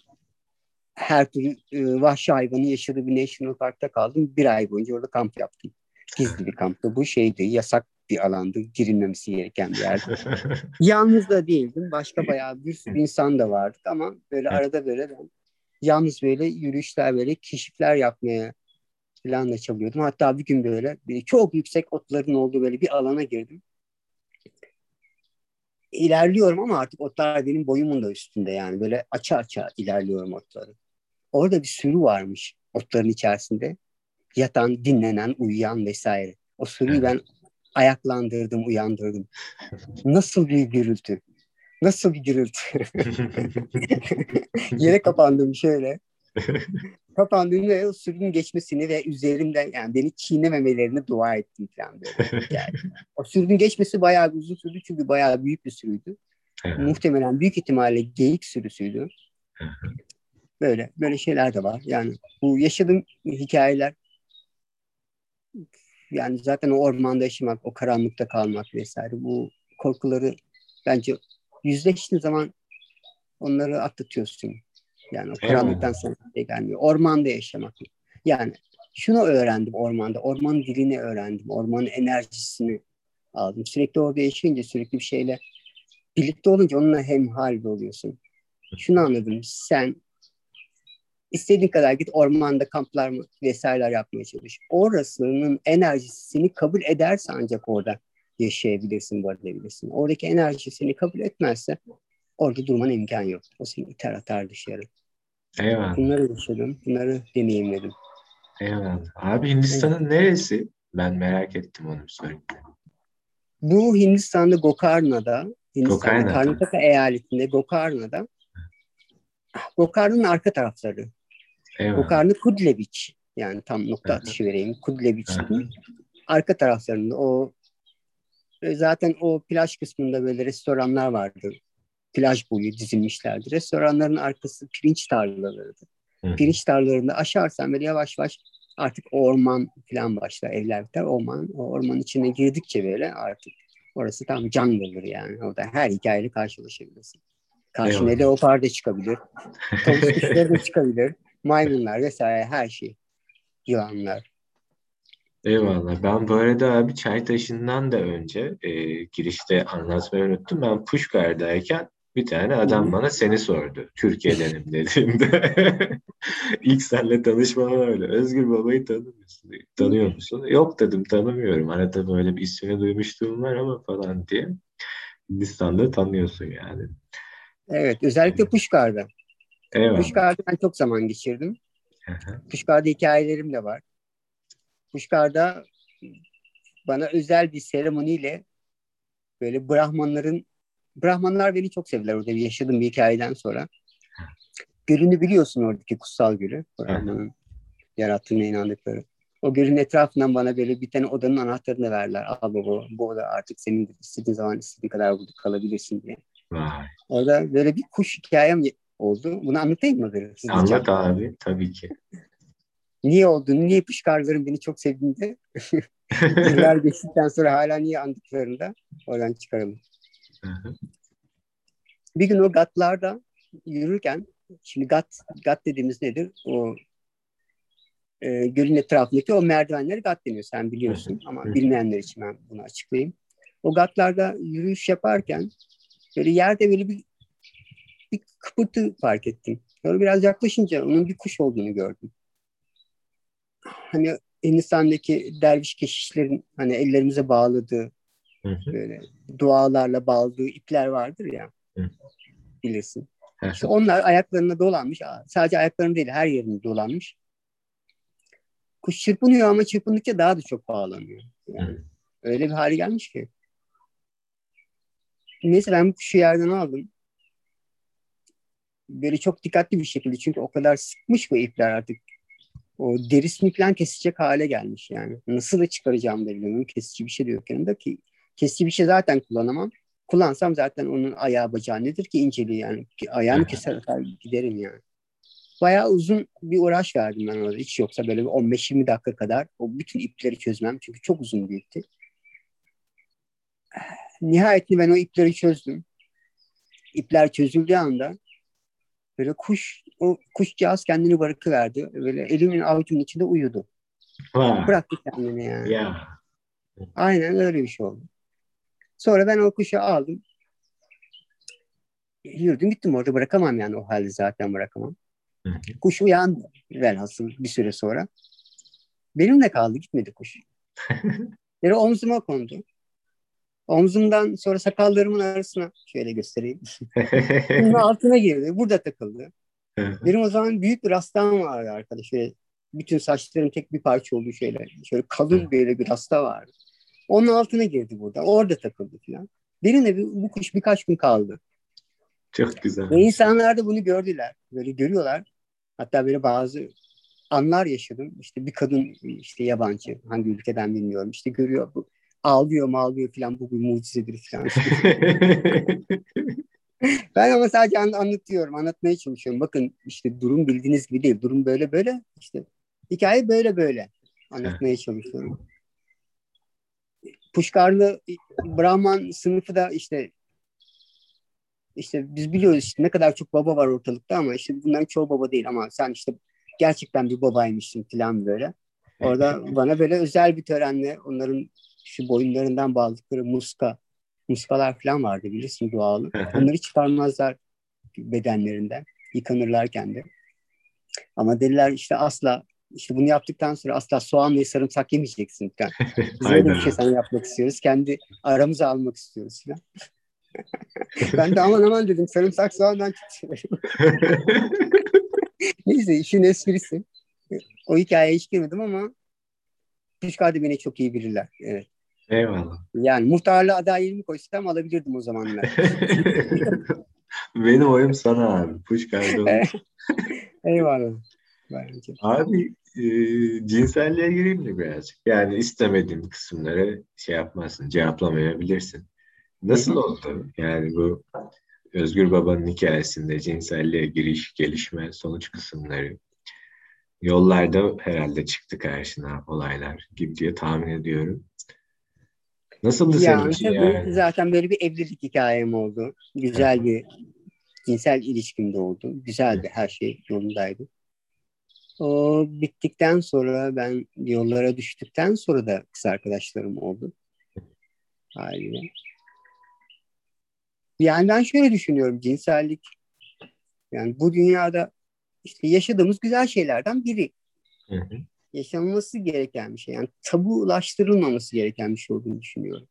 her türlü e, vahşi hayvanın yaşadığı bir National Park'ta kaldım. Bir ay boyunca orada kamp yaptım. Gizli bir kamptı. Bu şeydi, yasak bir alandı. Girilmemesi gereken bir yerdi. Yalnız da değildim. Başka bayağı bir sürü insan da vardı ama böyle Evet. arada böyle ben yalnız böyle yürüyüşler böyle keşifler yapmaya falan da çalıyordum. Hatta bir gün böyle bir çok yüksek otların olduğu böyle bir alana girdim. İlerliyorum ama artık otlar benim boyumun da üstünde yani böyle aça aça ilerliyorum otları. Orada bir sürü varmış otların içerisinde. Yatan, dinlenen, uyuyan vesaire. O sürüyü ben ayaklandırdım, uyandırdım. Nasıl bir gürültü. Nasıl bir gürültü. Yere kapandım şöyle. Kapandığımda ve o sürünün geçmesini ve üzerimden yani beni çiğnememelerini dua ettim falan böyle. Yani, o sürünün geçmesi bayağı bir uzun sürdü çünkü bayağı büyük bir sürüydü. Muhtemelen büyük ihtimalle geyik sürüsüydü. böyle böyle şeyler de var. Yani bu yaşadığım hikayeler yani zaten o ormanda yaşamak, o karanlıkta kalmak vesaire bu korkuları bence yüzleştiğin zaman onları atlatıyorsun. Yani o karanlıktan sonra gelmiyor. Ormanda yaşamak. Yani şunu öğrendim ormanda. Ormanın dilini öğrendim. Ormanın enerjisini aldım. Sürekli orada yaşayınca sürekli bir şeyle birlikte olunca onunla hemhal oluyorsun. Şunu anladım. Sen istediğin kadar git ormanda kamplar mı vesaireler yapmaya çalış. Orasının enerjisini kabul ederse ancak orada yaşayabilirsin, varabilirsin. Oradaki enerji seni kabul etmezse orada durman imkan yok. O seni iter atar dışarı. Eyvallah. Bunları yaşadım, bunları deneyimledim. Eyvallah. Abi Hindistan'ın evet. neresi? Ben merak ettim onu sürekli. Bu Hindistan'da Gokarna'da, Hindistan'da Karnataka eyaletinde Gokarna'da Gokarna'nın arka tarafları. Eyvallah. Gokarna Kudleviç. Yani tam nokta atışı vereyim. Kudleviç'in arka taraflarında o zaten o plaj kısmında böyle restoranlar vardı. Plaj boyu dizilmişlerdi. Restoranların arkası pirinç tarlalarıydı. Pirinç tarlalarında aşarsan böyle yavaş yavaş artık orman falan başlar. Evler biter. Orman, o ormanın içine girdikçe böyle artık orası tam jungle'dır yani. Orada her hikayeyle karşılaşabilirsin. Karşına leopar da çıkabilir. Tavus kuşları da çıkabilir. Maymunlar vesaire her şey. Yılanlar. Eyvallah. Ben bu arada abi Çaytaşı'ndan da önce e, girişte anlatmayı unuttum. Ben Puşkar'dayken bir tane adam bana seni sordu. Türkiye'denim dediğimde. İlk seninle tanışmam öyle. Özgür Baba'yı tanımıyorsun. Tanıyor musun? Yok dedim tanımıyorum. Arada böyle bir ismini duymuşluğum var ama falan diye. Hindistan'da tanıyorsun yani. Evet, özellikle Puşkar'da. Eyvallah. Puşkar'da ben çok zaman geçirdim. Puşkar'da hikayelerim de var. Puşkar'da bana özel bir seremoniyle böyle Brahmanların Brahmanlar beni çok sevdiler orada yaşadığım bir hikayeden sonra. Gölünü biliyorsun oradaki kutsal gölü. Brahman'ın yarattığına inandıkları. O gölün etrafından bana böyle bir tane odanın anahtarını verdiler. Al baba bu oda artık senin istediğin zaman istediğin kadar burada kalabilirsin diye. Vay. Orada böyle bir kuş hikayem oldu. Bunu anlatayım mı? Böyle? Anlat abi tabii ki. niye olduğunu, niye pışkarların beni çok sevdiğinde yıllar geçtikten sonra hala niye andıklarında oradan çıkaralım. Bir gün o gatlarda yürürken şimdi gat, gat dediğimiz nedir? O e, gölün etrafındaki o merdivenleri gat deniyor. Sen biliyorsun ama bilmeyenler için ben bunu açıklayayım. O gatlarda yürüyüş yaparken böyle yerde böyle bir bir kıpırtı fark ettim. Sonra biraz yaklaşınca onun bir kuş olduğunu gördüm. Hani Hindistan'daki derviş keşişlerin hani ellerimize bağladığı böyle dualarla bağladığı ipler vardır ya. Bilirsin. İşte onlar ayaklarına dolanmış. Sadece ayaklarını değil her yerini dolanmış. Kuş çırpınıyor ama çırpındıkça daha da çok bağlanıyor. Yani öyle bir hali gelmiş ki. Neyse ben bu kuşu yerden aldım. Böyle çok dikkatli bir şekilde çünkü o kadar sıkmış bu ipler artık. O derisini falan kesecek hale gelmiş yani. Nasıl da çıkaracağım da bilmiyorum. Kesici bir şey de yok yanında ki. Kesici bir şey zaten kullanamam. Kullansam zaten onun ayağı bacağı nedir ki inceliği yani. Ayağını keser giderim yani. Bayağı uzun bir uğraş verdim ben orada. Hiç yoksa böyle 15-20 dakika kadar o bütün ipleri çözmem. Çünkü çok uzun bir ipti. Nihayetinde ben o ipleri çözdüm. İpler çözüldüğü anda böyle kuş, o kuşcağız kendini bırakıverdi. Böyle elimin avucumun içinde uyudu. Ha. Bıraktı kendini yani. Yeah. Aynen öyle bir şey oldu. Sonra ben o kuşu aldım. Yürüdüm gittim orada bırakamam yani o halde zaten bırakamam. Hı Kuş uyandı velhasıl bir süre sonra. Benimle kaldı gitmedi kuş. Böyle omzuma kondu. Omzumdan sonra sakallarımın arasına şöyle göstereyim. Bunun altına girdi. Burada takıldı. Benim o zaman büyük bir rastam vardı arkadaş. Şöyle bütün saçlarım tek bir parça olduğu şeyler. Şöyle kalın böyle bir rasta vardı. Onun altına girdi burada. Orada takıldı falan. Benimle bir, bu kuş birkaç gün kaldı. Çok güzel. Ve insanlar da bunu gördüler. Böyle görüyorlar. Hatta böyle bazı anlar yaşadım. İşte bir kadın işte yabancı hangi ülkeden bilmiyorum. İşte görüyor bu ağlıyor mu ağlıyor falan bu bir mucizedir falan. ben ama sadece an, anlatıyorum, anlatmaya çalışıyorum. Bakın işte durum bildiğiniz gibi değil. Durum böyle böyle. İşte hikaye böyle böyle anlatmaya çalışıyorum. Puşkarlı Brahman sınıfı da işte işte biz biliyoruz işte ne kadar çok baba var ortalıkta ama işte bunların çoğu baba değil ama sen işte gerçekten bir babaymışsın falan böyle. Orada bana böyle özel bir törenle onların şu boyunlarından bağladıkları muska, muskalar falan vardı bilirsin doğalı. Onları çıkarmazlar bedenlerinden yıkanırlarken de. Ama dediler işte asla işte bunu yaptıktan sonra asla soğan ve sarımsak yemeyeceksin falan. Biz öyle bir şey sana yapmak istiyoruz. Kendi aramıza almak istiyoruz falan. ben de aman aman dedim sarımsak soğandan severim. Neyse işin esprisi. O hikayeye hiç girmedim ama Kuşkade beni çok iyi bilirler. Evet. Eyvallah. Yani muhtarlığa adayımı koysam alabilirdim o zamanlar. Benim oyum sana abi. Puşkade. Eyvallah. Bence. Abi e, cinselliğe gireyim mi birazcık? Yani istemediğim kısımları şey yapmazsın, cevaplamayabilirsin. Nasıl oldu? Yani bu Özgür Baba'nın hikayesinde cinselliğe giriş, gelişme, sonuç kısımları yollarda herhalde çıktı karşına olaylar gibi diye tahmin ediyorum. Nasıldı yani, senin için yani? Zaten böyle bir evlilik hikayem oldu. Güzel bir cinsel ilişkimde oldu. Güzeldi, her şey yolundaydı. O bittikten sonra ben yollara düştükten sonra da kız arkadaşlarım oldu. Haliyle. Yani ben şöyle düşünüyorum cinsellik yani bu dünyada işte yaşadığımız güzel şeylerden biri. Hı hı. Yaşanması gereken bir şey. Yani tabulaştırılmaması gereken bir şey olduğunu düşünüyorum.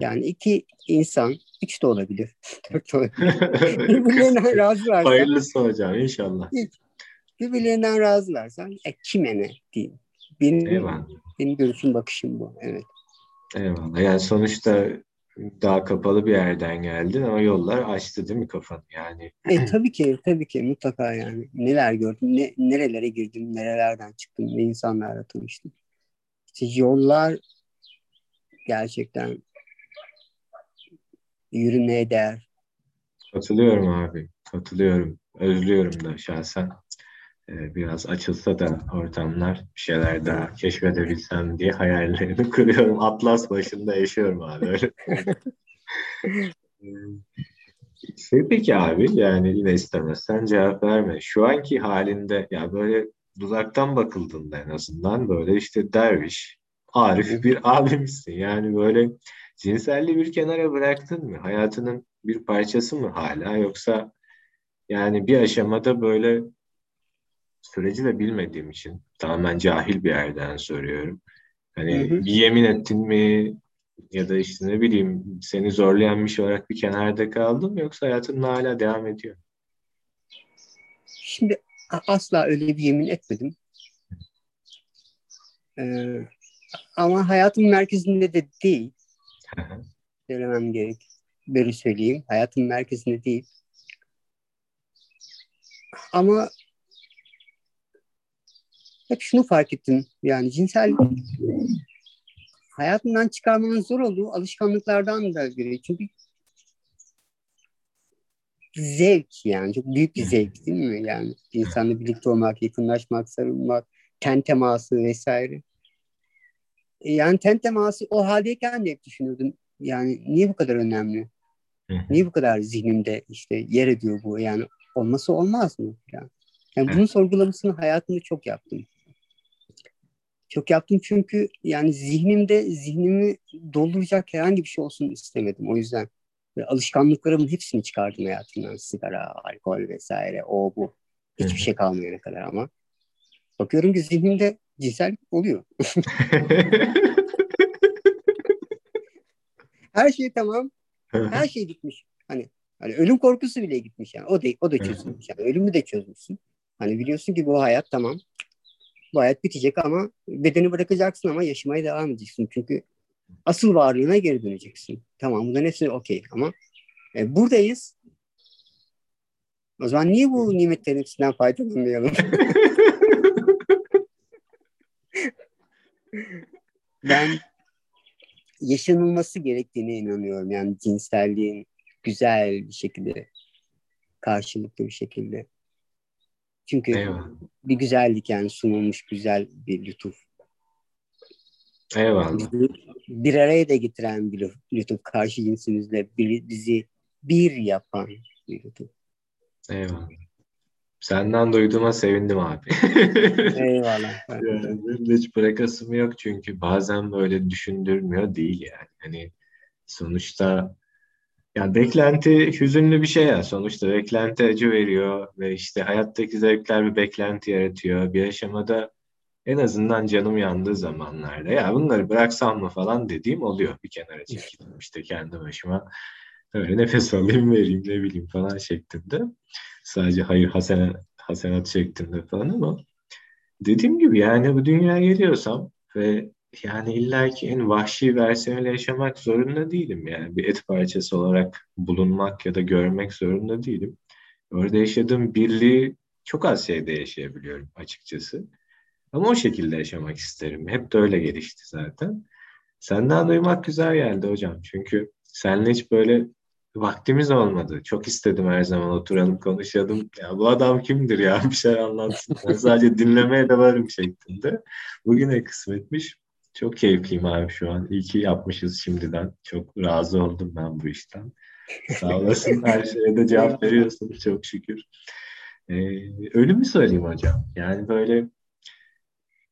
Yani iki insan, üç de olabilir, dört de olabilir. Birbirlerinden razılarsa. Hayırlısı hocam inşallah. Birbirlerinden razılarsa e, kime ne diyeyim. Benim, Eyvallah. benim görüşüm bakışım bu. Evet. Eyvallah. Yani sonuçta daha kapalı bir yerden geldin ama yollar açtı değil mi kafanı yani? E, tabii ki tabii ki mutlaka yani. Neler gördüm, ne, nerelere girdim, nerelerden çıktım, ne insanlarla tanıştım. İşte yollar gerçekten yürümeye değer. Katılıyorum abi, katılıyorum. Özlüyorum da şahsen. Ee, biraz açılsa da ortamlar bir şeyler daha keşfedebilsem diye hayallerimi kuruyorum. Atlas başında yaşıyorum abi öyle. şey peki abi yani yine istemezsen cevap verme. Şu anki halinde ya böyle uzaktan bakıldığında en azından böyle işte derviş, arif bir abimsin. Yani böyle cinselliği bir kenara bıraktın mı? Hayatının bir parçası mı hala yoksa yani bir aşamada böyle süreci de bilmediğim için tamamen cahil bir yerden soruyorum. Hani hı hı. bir yemin ettin mi ya da işte ne bileyim seni zorlayan bir şey olarak bir kenarda kaldın mı yoksa hayatın hala devam ediyor? Şimdi asla öyle bir yemin etmedim. Ee, ama hayatın merkezinde de değil. Söylemem gerek. Böyle söyleyeyim. Hayatın merkezinde değil. Ama hep şunu fark ettim. Yani cinsel hayatından çıkarmanın zor olduğu alışkanlıklardan da biri. Çünkü zevk yani çok büyük bir zevk değil mi? Yani insanla birlikte olmak, yakınlaşmak, sarılmak, ten teması vesaire. E, yani ten teması o haldeyken de hep düşünürdüm. Yani niye bu kadar önemli? Niye bu kadar zihnimde işte yer ediyor bu? Yani olması olmaz mı? Yani, yani bunun sorgulamasını hayatımda çok yaptım. Çok yaptım çünkü yani zihnimde zihnimi dolduracak herhangi bir şey olsun istemedim. O yüzden alışkanlıklarımın hepsini çıkardım hayatımdan. Sigara, alkol vesaire, o bu. Hiçbir şey kalmayana kadar ama. Bakıyorum ki zihnimde cinsel oluyor. Her şey tamam. Her şey gitmiş. Hani hani ölüm korkusu bile gitmiş yani. O da o da çözülmüş. Yani ölümü de çözmüşsün. Hani biliyorsun ki bu hayat tamam bu hayat bitecek ama bedeni bırakacaksın ama yaşamaya devam edeceksin. Çünkü asıl varlığına geri döneceksin. Tamam bunların hepsi okey ama e, buradayız. O zaman niye bu nimetlerin hepsinden faydalanmayalım? ben yaşanılması gerektiğine inanıyorum. Yani cinselliğin güzel bir şekilde karşılıklı bir şekilde. Çünkü Eyvallah. bir güzellik yani sunulmuş güzel bir lütuf. Eyvallah. Bizi bir araya da getiren bir lütuf. Karşı cinsimizle bir, bizi bir yapan bir lütuf. Eyvallah. Senden duyduğuma sevindim abi. Eyvallah. yani hiç bırakasım yok çünkü bazen böyle düşündürmüyor değil yani. Hani sonuçta yani beklenti hüzünlü bir şey ya. Sonuçta beklenti acı veriyor ve işte hayattaki zevkler bir beklenti yaratıyor. Bir aşamada en azından canım yandığı zamanlarda ya bunları bıraksam mı falan dediğim oluyor. Bir kenara çekildim işte kendi başıma. Öyle nefes alayım vereyim ne bileyim falan şeklinde. Sadece hayır hasenat, hasenat şeklinde falan ama dediğim gibi yani bu dünyaya geliyorsam ve yani illaki en vahşi versiyonuyla yaşamak zorunda değilim. Yani bir et parçası olarak bulunmak ya da görmek zorunda değilim. Orada yaşadığım birliği çok az şeyde yaşayabiliyorum açıkçası. Ama o şekilde yaşamak isterim. Hep de öyle gelişti zaten. Senden duymak güzel geldi hocam. Çünkü seninle hiç böyle vaktimiz olmadı. Çok istedim her zaman oturalım konuşalım. Ya bu adam kimdir ya bir şey anlatsın. Ben sadece dinlemeye de varım şeklinde. Bugüne kısmetmiş. Çok keyifliyim abi şu an. İyi ki yapmışız şimdiden. Çok razı oldum ben bu işten. Sağ olasın her şeye de cevap veriyorsun çok şükür. Ee, ölümü söyleyeyim hocam. Yani böyle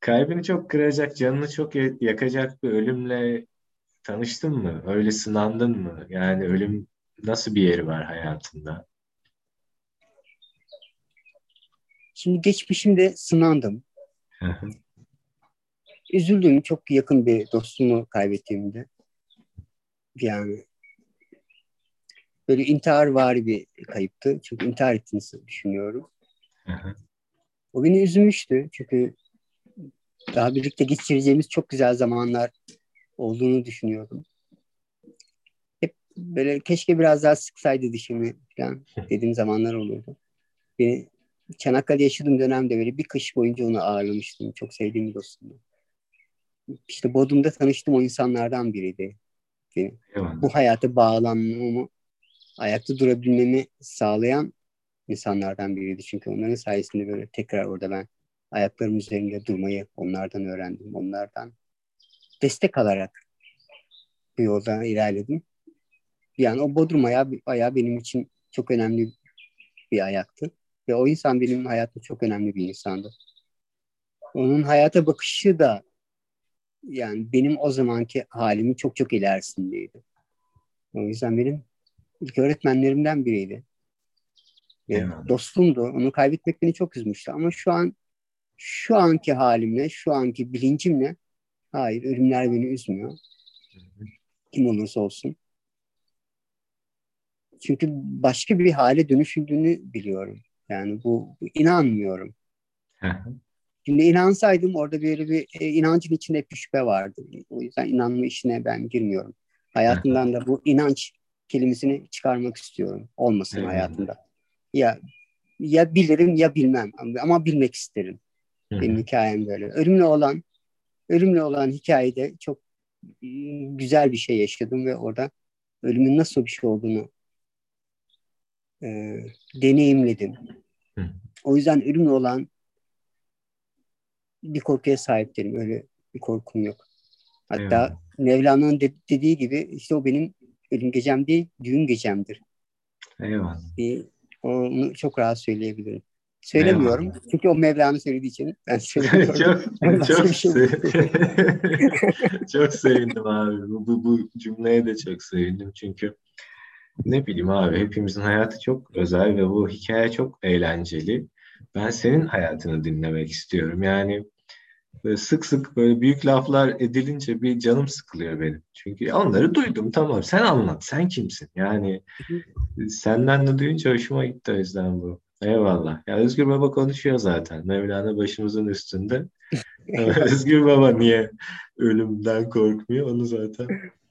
kalbini çok kıracak, canını çok yakacak bir ölümle tanıştın mı? Öyle sınandın mı? Yani ölüm nasıl bir yeri var hayatında? Şimdi geçmişimde sınandım. Üzüldüm. Çok yakın bir dostumu kaybettiğimde. Yani böyle intihar var bir kayıptı. Çünkü intihar ettiğini düşünüyorum. O beni üzmüştü. Çünkü daha birlikte geçireceğimiz çok güzel zamanlar olduğunu düşünüyordum. Hep böyle keşke biraz daha sıksaydı dişimi falan dediğim zamanlar olurdu. Beni Çanakkale yaşadığım dönemde böyle bir kış boyunca onu ağırlamıştım. Çok sevdiğim bir dostumdu. İşte Bodrum'da tanıştığım o insanlardan biriydi. Benim. Bu hayata bağlanmamı, ayakta durabilmemi sağlayan insanlardan biriydi. Çünkü onların sayesinde böyle tekrar orada ben ayaklarım üzerinde durmayı onlardan öğrendim. Onlardan destek alarak bu yolda ilerledim. Yani o Bodrum ayağı, ayağı benim için çok önemli bir ayaktı. Ve o insan benim hayatımda çok önemli bir insandı. Onun hayata bakışı da yani benim o zamanki halimin çok çok ilerisindeydi. O yüzden benim ilk öğretmenlerimden biriydi. Ve dostumdu. Onu kaybetmek beni çok üzmüştü. Ama şu an şu anki halimle, şu anki bilincimle hayır ölümler beni üzmüyor. Kim olursa olsun. Çünkü başka bir hale dönüşüldüğünü biliyorum. Yani bu, bu inanmıyorum. Şimdi inansaydım orada böyle bir e, inancın içinde bir şüphe vardı. O yüzden inanma işine ben girmiyorum. Hayatımdan da bu inanç kelimesini çıkarmak istiyorum. Olmasın hayatımda. Ya ya bilirim ya bilmem ama bilmek isterim. Benim hikayem böyle. Ölümle olan ölümle olan hikayede çok ıı, güzel bir şey yaşadım ve orada ölümün nasıl bir şey olduğunu e, deneyimledim. O yüzden ölümle olan bir korkuya sahip değilim. Öyle bir korkum yok. Hatta Eyvallah. Mevlana'nın de- dediği gibi işte o benim ölüm gecem değil, düğün gecemdir. Eyvallah. Bir, onu çok rahat söyleyebilirim. Söylemiyorum. Eyvallah. Çünkü o Mevla'nın söylediği için ben söylemiyorum. çok çok, şey çok sevindim abi. Bu, bu, bu cümleye de çok sevindim. Çünkü ne bileyim abi hepimizin hayatı çok özel ve bu hikaye çok eğlenceli. Ben senin hayatını dinlemek istiyorum. Yani böyle sık sık böyle büyük laflar edilince bir canım sıkılıyor benim. Çünkü onları duydum tamam sen anlat sen kimsin? Yani senden de duyunca hoşuma gitti o yüzden bu. Eyvallah. Ya Özgür Baba konuşuyor zaten. Mevlana başımızın üstünde. Özgür Baba niye ölümden korkmuyor onu zaten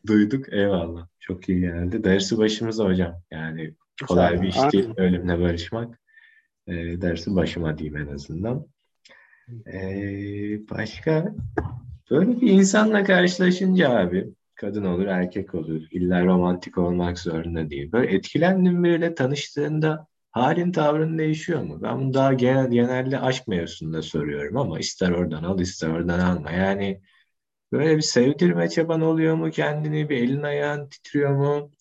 duyduk. Eyvallah. Çok iyi geldi. Dersi başımıza hocam. Yani kolay bir iş değil ölümle barışmak. E, dersi başıma diyeyim en azından. E, başka böyle bir insanla karşılaşınca abi kadın olur erkek olur illa romantik olmak zorunda değil. Böyle etkilendiğin biriyle tanıştığında halin tavrın değişiyor mu? Ben bunu daha genel, genelde aşk mevzusunda soruyorum ama ister oradan al ister oradan alma. Yani böyle bir sevdirme çaban oluyor mu kendini? Bir elin ayağın titriyor mu?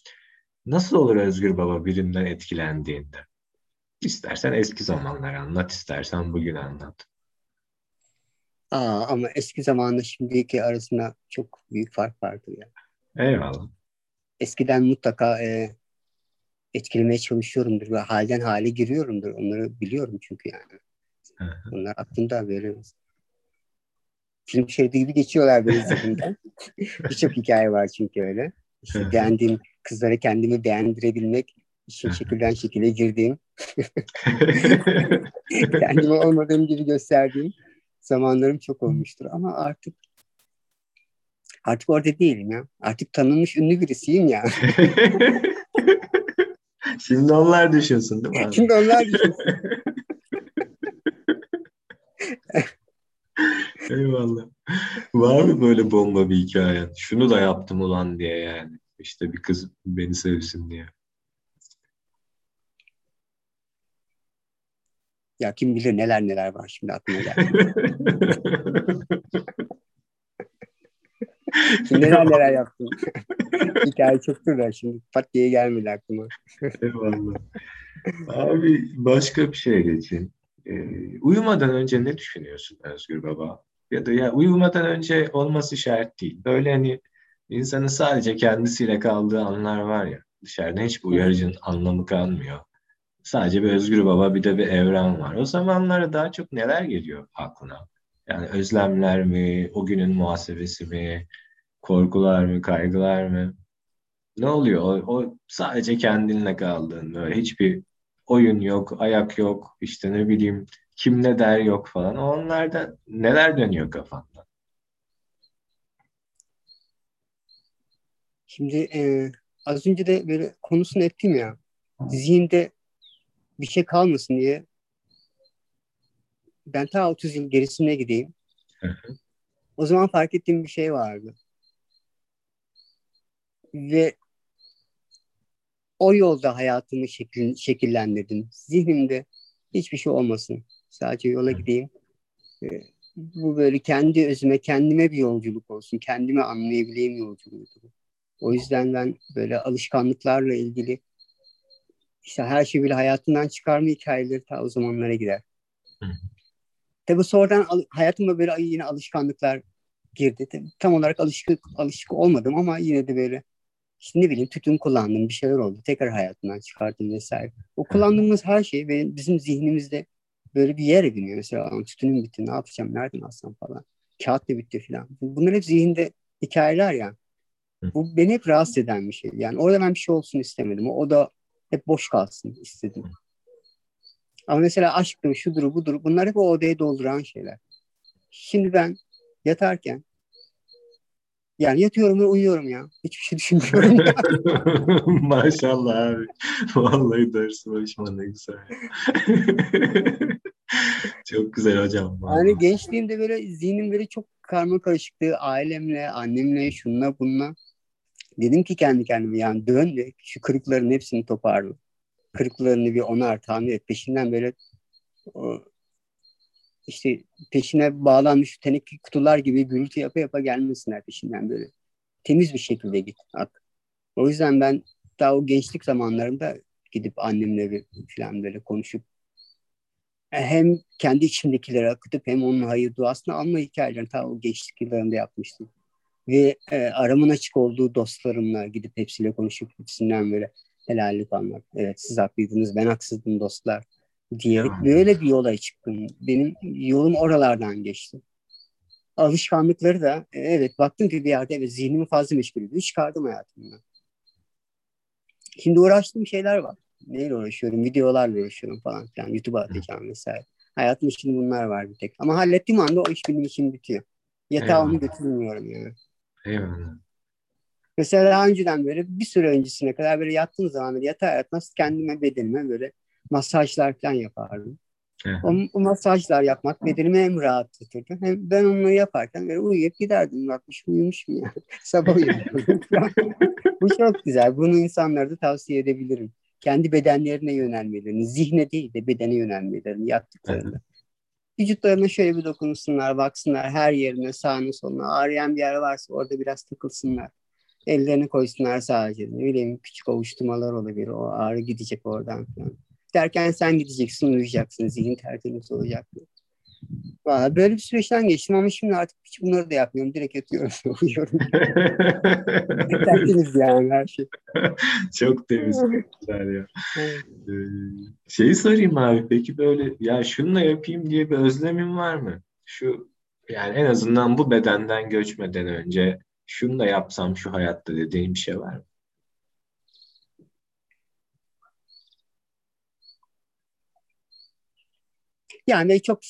Nasıl olur Özgür Baba birinden etkilendiğinde? İstersen eski zamanlar anlat, istersen bugün anlat. Aa, ama eski zamanla şimdiki arasında çok büyük fark vardır ya. Eyvallah. Eskiden mutlaka e, etkilemeye çalışıyorumdur ve halden hale giriyorumdur. Onları biliyorum çünkü yani. Onlar aklımda böyle film şeridi gibi geçiyorlar böyle zihnimden. Birçok hikaye var çünkü öyle. İşte beğendiğim kızlara kendimi beğendirebilmek için şekilden şekile girdiğim kendimi olmadığım gibi gösterdiğim zamanlarım çok olmuştur. Ama artık artık orada değilim ya. Artık tanınmış ünlü birisiyim ya. Şimdi onlar düşünsün değil mi abi? Şimdi onlar düşünsün. Eyvallah. Var mı böyle bomba bir hikaye? Şunu da yaptım ulan diye yani. İşte bir kız beni sevsin diye. Ya kim bilir neler neler var şimdi aklıma geldi. Şimdi neler neler yaptım. Hikaye çoktur da şimdi pat diye gelmedi aklıma. Eyvallah. Abi başka bir şeye geçeyim. Ee, uyumadan önce ne düşünüyorsun Özgür Baba? Ya da ya uyumadan önce olması şart değil. Böyle hani insanın sadece kendisiyle kaldığı anlar var ya. Dışarıda hiçbir uyarıcının anlamı kalmıyor. Sadece bir Özgür Baba bir de bir evren var. O zamanlara daha çok neler geliyor aklına? Yani özlemler mi, o günün muhasebesi mi, korkular mı, kaygılar mı? Ne oluyor? O, o sadece kendinle kaldığın böyle hiçbir oyun yok, ayak yok, işte ne bileyim kim ne der yok falan. Onlarda neler dönüyor kafanda? Şimdi e, az önce de böyle konusunu ettim ya. Zihinde bir şey kalmasın diye ben ta 30 yıl gerisine gideyim. o zaman fark ettiğim bir şey vardı. Ve o yolda hayatımı şekil, şekillendirdim. Zihnimde hiçbir şey olmasın. Sadece yola gideyim. Ee, bu böyle kendi özüme, kendime bir yolculuk olsun. Kendimi anlayabileyim yolculuğu. O yüzden ben böyle alışkanlıklarla ilgili işte her şeyi bile hayatından çıkarma hikayeleri ta o zamanlara gider. Hı. Tabii sonradan hayatıma böyle yine alışkanlıklar girdi. Tabii, tam olarak alışık, alışık olmadım ama yine de böyle işte ne bileyim tütün kullandım bir şeyler oldu. Tekrar hayatından çıkardım vesaire. O kullandığımız her şey benim, bizim zihnimizde böyle bir yer ediniyor. Mesela tütünüm bitti ne yapacağım nereden alsam falan. Kağıt da bitti falan. Bunlar hep zihinde hikayeler ya. Bu beni hep rahatsız eden bir şey. Yani orada ben bir şey olsun istemedim. O da hep boş kalsın istedim. Ama mesela aşktır, şudur, budur. Bunlar hep o odayı dolduran şeyler. Şimdi ben yatarken yani yatıyorum ve uyuyorum ya. Hiçbir şey düşünmüyorum. Maşallah abi. Vallahi dersi başıma ne güzel. çok güzel hocam. Vallahi. Yani gençliğimde böyle zihnim böyle çok karma karışıktı. Ailemle, annemle, şunla bununla. Dedim ki kendi kendime yani dön ve şu kırıkların hepsini toparla. Kırıklarını bir onar tamir et. Peşinden böyle işte peşine bağlanmış teneke kutular gibi gürültü yapa yapa gelmesinler peşinden böyle. Temiz bir şekilde git at. O yüzden ben daha o gençlik zamanlarında gidip annemle bir, falan böyle konuşup e, hem kendi içimdekileri akıtıp hem onun hayır duasını alma hikayelerini ta o gençlik yıllarında yapmıştım. Ve e, aramın açık olduğu dostlarımla gidip hepsiyle konuşup hepsinden böyle helallik almak. Evet siz haklıydınız ben haksızdım dostlar diyerek böyle bir yola çıktım. Benim yolum oralardan geçti. Alışkanlıkları da e, evet baktım ki bir yerde evet zihnimi fazla meşgul ediyor. Çıkardım hayatımdan. Şimdi uğraştığım şeyler var. Neyle uğraşıyorum? Videolarla uğraşıyorum falan filan. YouTube'a atacağım vesaire. Hayatım için bunlar var bir tek. Ama hallettiğim anda o iş benim için bitiyor. Yatağa onu götürmüyorum yani. Eyvallah. Mesela daha önceden böyle bir süre öncesine kadar böyle yattığım zaman böyle yatağa yatmaz kendime bedenime böyle masajlar falan yapardım. O, o masajlar yapmak bedenimi hem rahatlatırdı. Hem ben onu yaparken böyle uyuyup giderdim. Bakmış uyumuşum ya. Sabah uyanıyordum. Bu çok güzel. Bunu insanlara da tavsiye edebilirim. Kendi bedenlerine yönelmelerini, zihne değil de bedene yönelmelerini yaptıklarında. Vücutlarına şöyle bir dokunsunlar, baksınlar her yerine, sağına soluna. Ağrıyan bir yer varsa orada biraz takılsınlar. Ellerini koysunlar sadece. Ne bileyim küçük ovuşturmalar olabilir. O ağrı gidecek oradan falan derken sen gideceksin, uyuyacaksın, zihin tertemiz olacak. Valla böyle bir süreçten geçtim ama şimdi artık hiç bunları da yapmıyorum. Direkt yatıyorum, uyuyorum. tertemiz yani her şey. Çok temiz. Güzel ya. Ee, şeyi sorayım abi peki böyle ya şunu da yapayım diye bir özlemin var mı? Şu yani en azından bu bedenden göçmeden önce şunu da yapsam şu hayatta dediğin bir şey var mı? Yani çok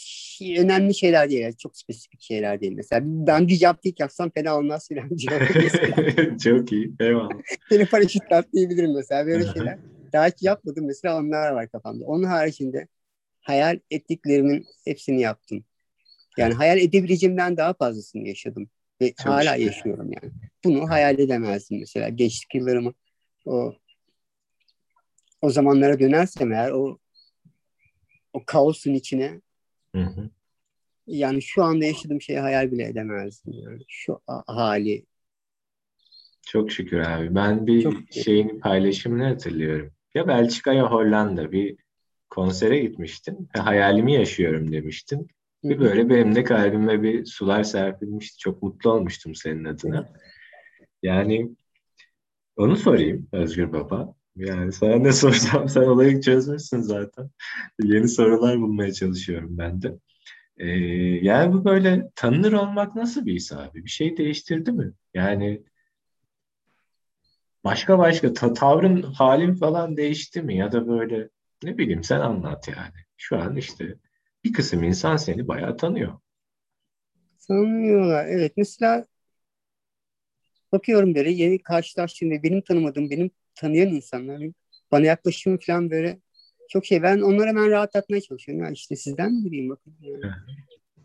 önemli şeyler değil. Yani çok spesifik şeyler değil. Mesela ben bir jumping yapsam fena olmaz filan çok iyi. Eyvallah. Seni paraşüt atlayabilirim mesela. Böyle şeyler. Daha hiç yapmadım. Mesela onlar var kafamda. Onun haricinde hayal ettiklerimin hepsini yaptım. Yani hayal edebileceğimden daha fazlasını yaşadım. Ve Çok hala şükür. yaşıyorum yani. Bunu hayal edemezdim mesela. Geçtik yıllarımı o o zamanlara dönersem eğer o o kaosun içine hı hı. yani şu anda yaşadığım şeyi hayal bile edemezdim yani şu hali. Çok şükür abi. Ben bir Çok şeyin paylaşımını hatırlıyorum. Ya Belçika ya Hollanda bir konsere gitmiştim. Hayalimi yaşıyorum demiştim. Bir böyle benim de kalbime bir sular serpilmişti. Çok mutlu olmuştum senin adına. Yani onu sorayım Özgür Baba. Yani sana ne soracağım? Sen olayı çözmüşsün zaten. Yeni sorular bulmaya çalışıyorum ben de. Ee, yani bu böyle tanınır olmak nasıl bir his abi? Bir şey değiştirdi mi? Yani başka başka ta- tavrın, halin falan değişti mi? Ya da böyle ne bileyim sen anlat yani. Şu an işte bir kısım insan seni bayağı tanıyor. Tanıyorlar evet. Mesela bakıyorum böyle yeni karşılaştığım ve benim tanımadığım, benim tanıyan insanlar bana yaklaşımı falan böyle çok şey. Ben onları hemen rahatlatmaya çalışıyorum. Ya işte sizden mi biriyim bakın. Yani.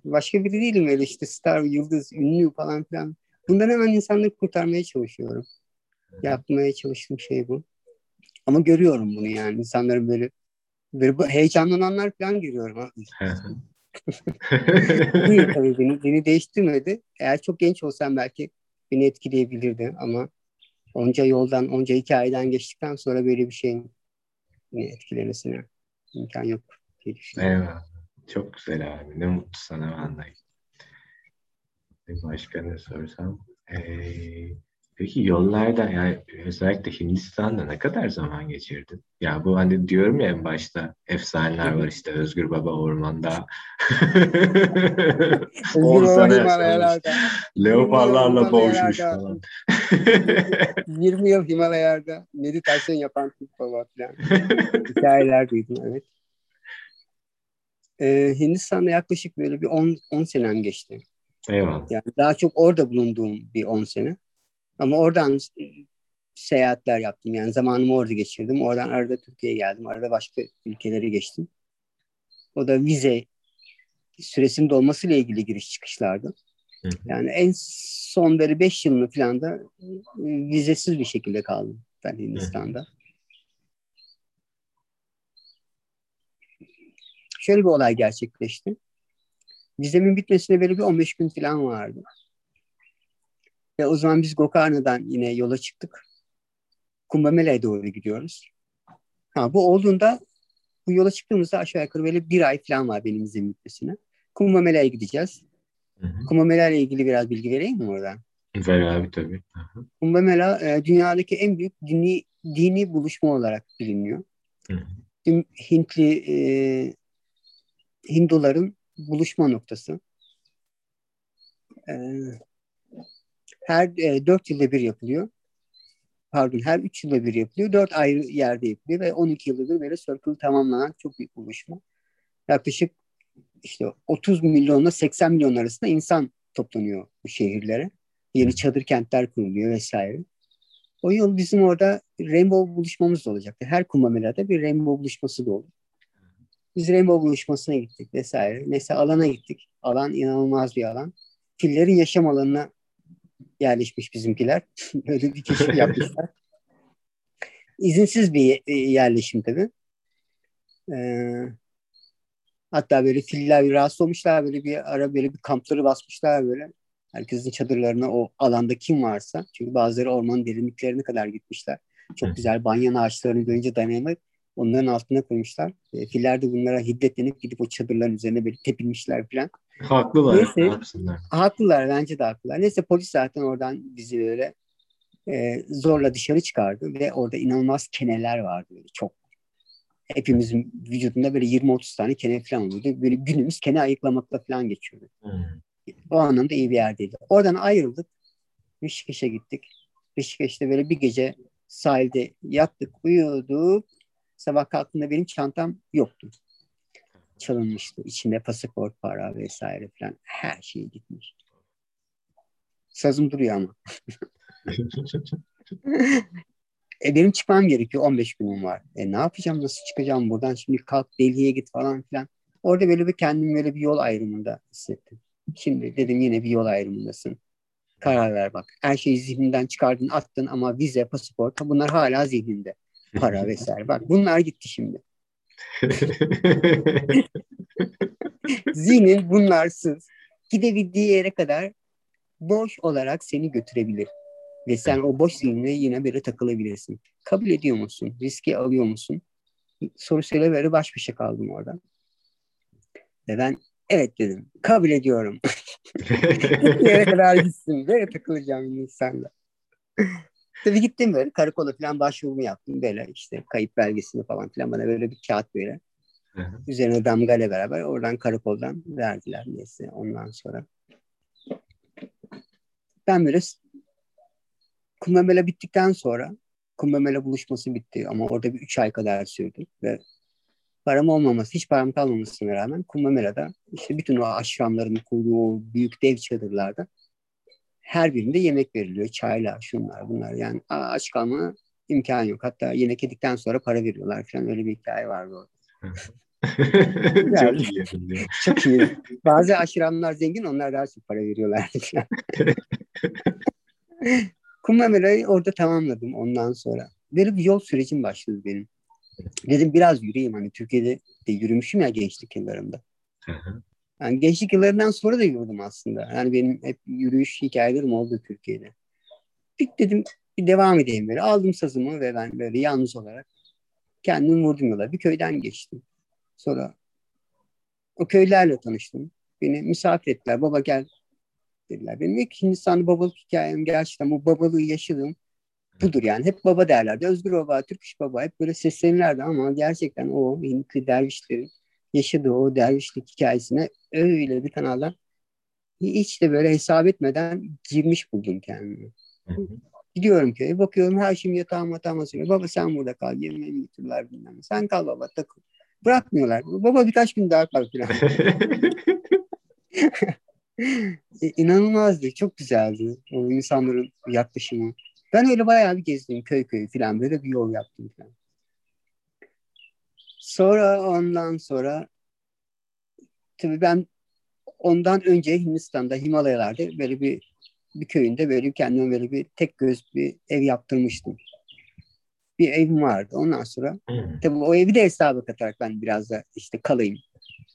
Başka biri değilim öyle işte star, yıldız, ünlü falan filan. Bundan hemen insanları kurtarmaya çalışıyorum. Yapmaya çalıştığım şey bu. Ama görüyorum bunu yani. insanların böyle böyle bu heyecanlananlar falan görüyorum. İyi tabii beni, beni değiştirmedi. Eğer çok genç olsam belki beni etkileyebilirdi ama onca yoldan, onca hikayeden geçtikten sonra böyle bir şeyin etkilemesine imkan yok diye düşünüyorum. Eyvallah. Çok güzel abi. Ne mutlu sana vallahi. Başka ne sorsam? Ee, Peki yollarda yani özellikle Hindistan'da ne kadar zaman geçirdin? Ya bu hani diyorum ya en başta efsaneler var işte Özgür Baba ormanda. Özgür Baba Himalayalarda. Leoparlarla boğuşmuş falan. 20 yıl Himalayalarda meditasyon yapan Türk baba falan. Hikayeler duydum evet. Ee, Hindistan'da yaklaşık böyle bir 10, 10 senem geçti. Eyvallah. Yani daha çok orada bulunduğum bir 10 sene. Ama oradan seyahatler yaptım. Yani zamanımı orada geçirdim. Oradan arada Türkiye'ye geldim. Arada başka ülkelere geçtim. O da vize süresinin dolmasıyla ilgili giriş çıkışlardı. Yani en son böyle beş yılını falan da e, vizesiz bir şekilde kaldım ben Hindistan'da. Şöyle bir olay gerçekleşti. Vizemin bitmesine böyle bir 15 gün falan vardı. Ve o zaman biz Gokarna'dan yine yola çıktık. Kumbamela'ya doğru gidiyoruz. Ha, bu olduğunda bu yola çıktığımızda aşağı yukarı böyle bir ay falan var benim izin bitmesine. Kumbamela'ya gideceğiz. Kumbamela ile ilgili biraz bilgi vereyim mi oradan? Ver abi tabii. Kumbamela e, dünyadaki en büyük dini, dini buluşma olarak biliniyor. Tüm Hintli e, Hinduların buluşma noktası. E, her e, 4 yılda bir yapılıyor. Pardon her 3 yılda bir yapılıyor. 4 ayrı yerde yapılıyor ve 12 yılda bir böyle circle tamamlanan çok büyük buluşma. Yaklaşık işte 30 milyonla 80 milyon arasında insan toplanıyor bu şehirlere. Yeni çadır kentler kuruluyor vesaire. O yıl bizim orada Rainbow buluşmamız da olacaktı. Her Kumbh bir Rainbow buluşması da olur. Biz Rainbow buluşmasına gittik vesaire. Neyse alana gittik. Alan inanılmaz bir alan. Fillerin yaşam alanına yerleşmiş bizimkiler. Öyle bir keşif yapmışlar. İzinsiz bir e, yerleşim tabii. Ee, hatta böyle filler bir rahatsız olmuşlar. Böyle bir ara böyle bir kampları basmışlar böyle. Herkesin çadırlarına o alanda kim varsa. Çünkü bazıları ormanın derinliklerine kadar gitmişler. Çok güzel banyan ağaçlarını görünce dayanamayıp onların altına koymuşlar. E, filler de bunlara hiddetlenip gidip o çadırların üzerine böyle tepinmişler falan. Haklılar. Neyse, haklılar bence de haklılar. Neyse polis zaten oradan bizi böyle e, zorla dışarı çıkardı ve orada inanılmaz keneler vardı böyle çok. Hepimizin vücudunda böyle 20-30 tane kene falan oluyordu. Böyle günümüz kene ayıklamakla falan geçiyordu. Hmm. O anlamda iyi bir yerdeydi. Oradan ayrıldık. Rişikeş'e gittik. Rişikeş'te böyle bir gece sahilde yattık, uyuyorduk. Sabah kalktığımda benim çantam yoktu. Çalınmıştı. İçinde pasaport, para vesaire falan. Her şey gitmiş. Sazım duruyor ama. e benim çıkmam gerekiyor. 15 günüm var. E ne yapacağım? Nasıl çıkacağım buradan? Şimdi kalk Delhi'ye git falan filan. Orada böyle bir kendim böyle bir yol ayrımında hissettim. Şimdi dedim yine bir yol ayrımındasın. Karar ver bak. Her şeyi zihninden çıkardın attın ama vize, pasaport bunlar hala zihninde. Para vesaire. Bak bunlar gitti şimdi. Zihnin bunlarsız gidebildiği yere kadar boş olarak seni götürebilir. Ve sen o boş zihnine yine böyle takılabilirsin. Kabul ediyor musun? Riski alıyor musun? Sorusuyla böyle baş başa kaldım orada. Ve ben evet dedim. Kabul ediyorum. yere kadar gitsin. Böyle takılacağım insanla. Tabii gittim böyle karakola falan başvurumu yaptım böyle işte kayıp belgesini falan filan bana böyle bir kağıt böyle. Üzerine damgayla beraber oradan karakoldan verdiler neyse ondan sonra. Ben böyle Kumbemela bittikten sonra Kumbemela buluşması bitti ama orada bir üç ay kadar sürdü ve param olmaması, hiç param kalmamasına rağmen Kumbamela'da işte bütün o aşramların kurduğu o büyük dev çadırlarda her birinde yemek veriliyor. Çaylar, şunlar, bunlar. Yani aç kalma imkan yok. Hatta yemek yedikten sonra para veriyorlar falan. Öyle bir hikaye vardı orada. çok iyi. çok iyi. Bazı aşiramlar zengin, onlar daha çok para veriyorlar. Kumbhamela'yı orada tamamladım ondan sonra. Böyle bir yol sürecim başladı benim. Dedim biraz yürüyeyim hani Türkiye'de de yürümüşüm ya gençlik yıllarımda. Yani gençlik yıllarından sonra da yürüdüm aslında. Yani benim hep yürüyüş hikayelerim oldu Türkiye'de. Bir dedim bir devam edeyim böyle. Aldım sazımı ve ben böyle yalnız olarak kendim vurdum yola. Bir köyden geçtim. Sonra o köylerle tanıştım. Beni misafir ettiler. Baba gel dediler. Benim ilk Hindistan'da babalık hikayem gerçekten bu babalığı yaşadım. budur yani. Hep baba derlerdi. Özgür baba, Türk iş baba hep böyle seslenirlerdi ama gerçekten o Hintli dervişlerin yaşadığı o dervişlik hikayesine öyle bir kanalda hiç de böyle hesap etmeden girmiş buldum kendimi. Gidiyorum köye bakıyorum her şeyim yatağım yatağıma söylüyor. Baba sen burada kal yemeğimi götürürler bilmem. Sen kal baba takıl. Bırakmıyorlar. Baba birkaç gün daha kal falan. e, inanılmazdı. Çok güzeldi o insanların yaklaşımı. Ben öyle bayağı bir gezdim köy köy falan böyle bir yol yaptım falan. Sonra ondan sonra tabii ben ondan önce Hindistan'da Himalayalarda böyle bir bir köyünde böyle kendime böyle bir tek göz bir ev yaptırmıştım. Bir evim vardı. Ondan sonra hmm. tabii o evi de hesaba katarak ben biraz da işte kalayım.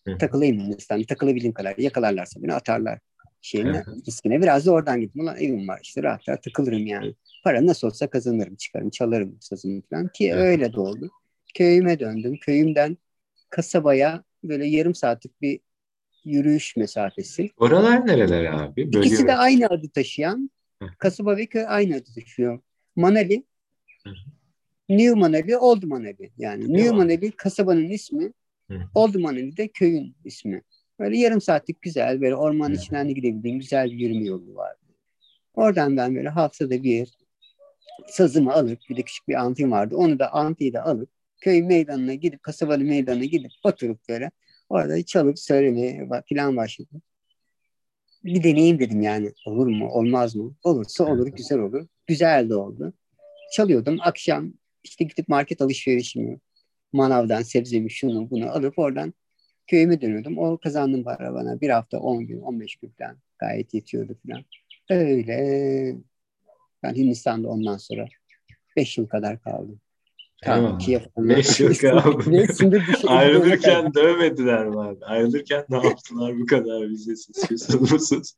Hmm. Takılayım Hindistan'da. Takılabildiğim kadar. Yakalarlarsa beni atarlar şeyine, riskine. Biraz da oradan gittim. Ulan evim var işte rahat rahat takılırım yani. Para nasıl olsa kazanırım, çıkarım, çalarım sazımı falan ki öyle de oldu köyüme döndüm. Köyümden kasabaya böyle yarım saatlik bir yürüyüş mesafesi. Oralar nereler abi? Bölüyor. İkisi de aynı adı taşıyan. Kasaba ve köy aynı adı taşıyor. Manali, New Manali, Old Manali. Yani New Manali kasabanın ismi, Old Manali de köyün ismi. Böyle yarım saatlik güzel, böyle ormanın içinden de gidebildiğim güzel bir yürüme yolu vardı. Oradan ben böyle haftada bir sazımı alıp, bir de küçük bir antim vardı. Onu da antiyi de alıp köy meydanına gidip kasabalı meydanına gidip oturup böyle orada çalıp söylemeye falan başladım. Bir deneyim dedim yani olur mu olmaz mı? Olursa olur güzel olur. Güzel de oldu. Çalıyordum akşam işte gidip market alışverişimi manavdan sebzemi şunu bunu alıp oradan köyüme dönüyordum. O kazandım para bana bir hafta 10 gün 15 gün falan gayet yetiyordu falan. Öyle ben Hindistan'da ondan sonra 5 yıl kadar kaldım. Tamam. 5 yıl kaldı. şey Ayrılırken dövmediler mi abi? Ayrılırken ne yaptılar bu kadar vizesiz, şusuz,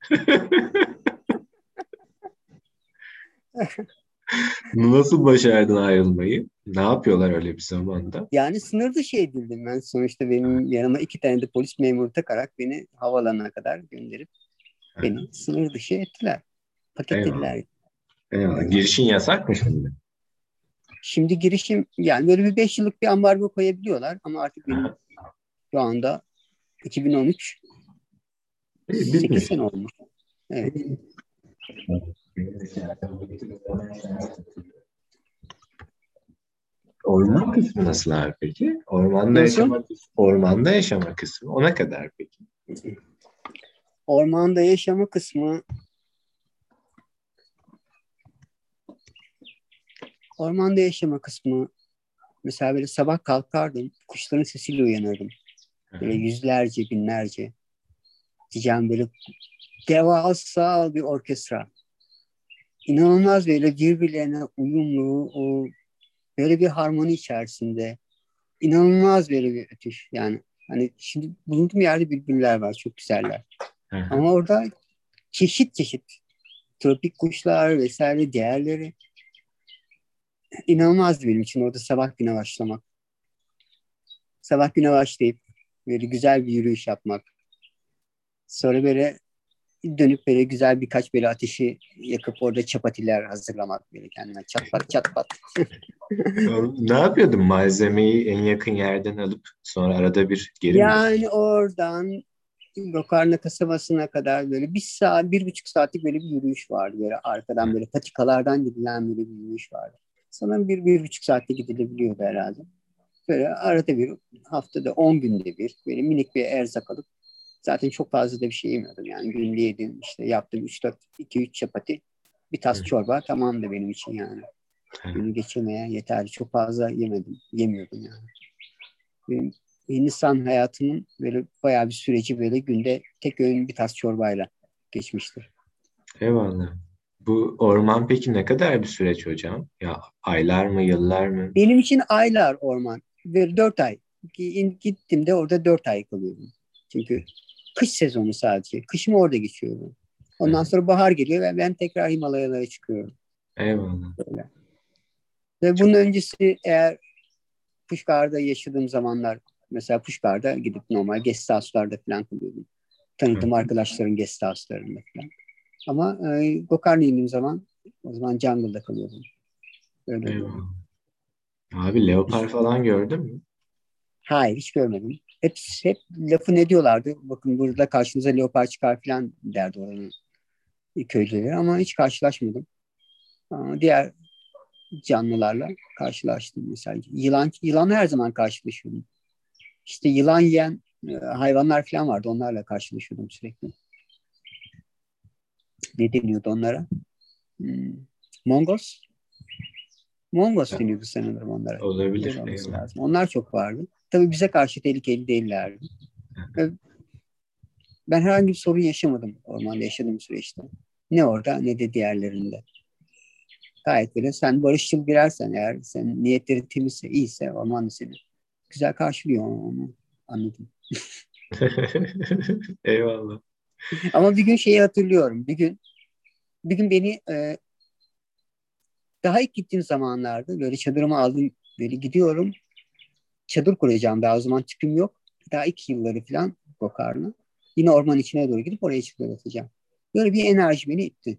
Nasıl başardın ayrılmayı? Ne yapıyorlar öyle bir zamanda? Yani sınır dışı edildim ben. Sonuçta benim yanıma iki tane de polis memuru takarak beni havalanına kadar gönderip beni sınır dışı ettiler. Paketlediler. Eyvallah. Girişin yasak mı şimdi? Şimdi girişim yani böyle bir beş yıllık bir ambargo koyabiliyorlar ama artık benim şu anda 2013 8 sene olmuş. Evet. Orman kısmı nasıl abi peki? Ormanda nasıl? yaşama kısmı. Ormanda yaşama kısmı. Ona kadar peki? Ormanda yaşama kısmı Ormanda yaşama kısmı mesela böyle sabah kalkardım, kuşların sesiyle uyanırdım. Böyle yüzlerce, binlerce. Diyeceğim böyle devasa bir orkestra. İnanılmaz böyle birbirlerine uyumlu, o böyle bir harmoni içerisinde. İnanılmaz böyle bir ötüş yani. Hani şimdi bulunduğum yerde bülbüller var, çok güzeller. Ama orada çeşit çeşit tropik kuşlar vesaire diğerleri inanılmazdı benim için orada sabah güne başlamak. Sabah güne başlayıp böyle güzel bir yürüyüş yapmak. Sonra böyle dönüp böyle güzel birkaç böyle ateşi yakıp orada çapatiler hazırlamak böyle kendime çatpat çatpat. ne yapıyordun malzemeyi en yakın yerden alıp sonra arada bir geri Yani mi? oradan Lokarna kasabasına kadar böyle bir saat, bir buçuk saatlik böyle bir yürüyüş vardı. Böyle arkadan böyle patikalardan gidilen böyle bir yürüyüş vardı. Sanırım bir, bir buçuk saatte gidilebiliyordu herhalde. Böyle arada bir haftada on günde bir böyle minik bir erzak alıp zaten çok fazla da bir şey yemiyordum. Yani günde yedim işte yaptım 3-4, 2-3 çapati bir tas çorba tamam da benim için yani. Günü geçirmeye yeterli. Çok fazla yemedim. Yemiyordum yani. Benim Hindistan hayatımın böyle bayağı bir süreci böyle günde tek öğün bir tas çorbayla geçmiştir. Eyvallah. Bu orman peki ne kadar bir süreç hocam? Ya aylar mı, yıllar mı? Benim için aylar orman. Ve dört ay. Gittim de orada dört ay kalıyorum. Çünkü kış sezonu sadece. Kışımı orada geçiyorum. Ondan evet. sonra bahar geliyor ve ben tekrar Himalayalara çıkıyorum. Eyvallah. Böyle. Ve bunun öncesi eğer Puşkar'da yaşadığım zamanlar mesela Puşkar'da gidip normal guest house'larda falan kalıyordum. Tanıdığım evet. arkadaşların guest house'larında falan. Ama e, Gokarn'a indiğim zaman o zaman jungle'da kalıyordum. Öyle. Abi leopar falan gördün mü? Hayır hiç görmedim. Hep, hep lafı ne diyorlardı? Bakın burada karşınıza leopar çıkar falan derdi oranın köylüleri ama hiç karşılaşmadım. Ama diğer canlılarla karşılaştım mesela. Yılan, yılan her zaman karşılaşıyordum. İşte yılan yiyen e, hayvanlar falan vardı. Onlarla karşılaşıyordum sürekli ne deniyordu onlara? Hmm. Mongos? Mongos evet. deniyordu sanırım onlara. Olabilir. Lazım. Onlar çok vardı. Tabii bize karşı tehlikeli değillerdi. ben herhangi bir sorun yaşamadım ormanda yaşadığım süreçte. Ne orada ne de diğerlerinde. Gayet böyle sen barışçıl birersen eğer sen niyetleri temizse iyiyse orman seni güzel karşılıyor onu anladım. Eyvallah. Ama bir gün şeyi hatırlıyorum. Bir gün bir gün beni e, daha ilk gittiğim zamanlarda böyle çadırımı aldım böyle gidiyorum. Çadır kuracağım daha o zaman tüpüm yok. Daha ilk yılları falan Gokar'la. Yine orman içine doğru gidip oraya çadır atacağım. Böyle bir enerji beni itti.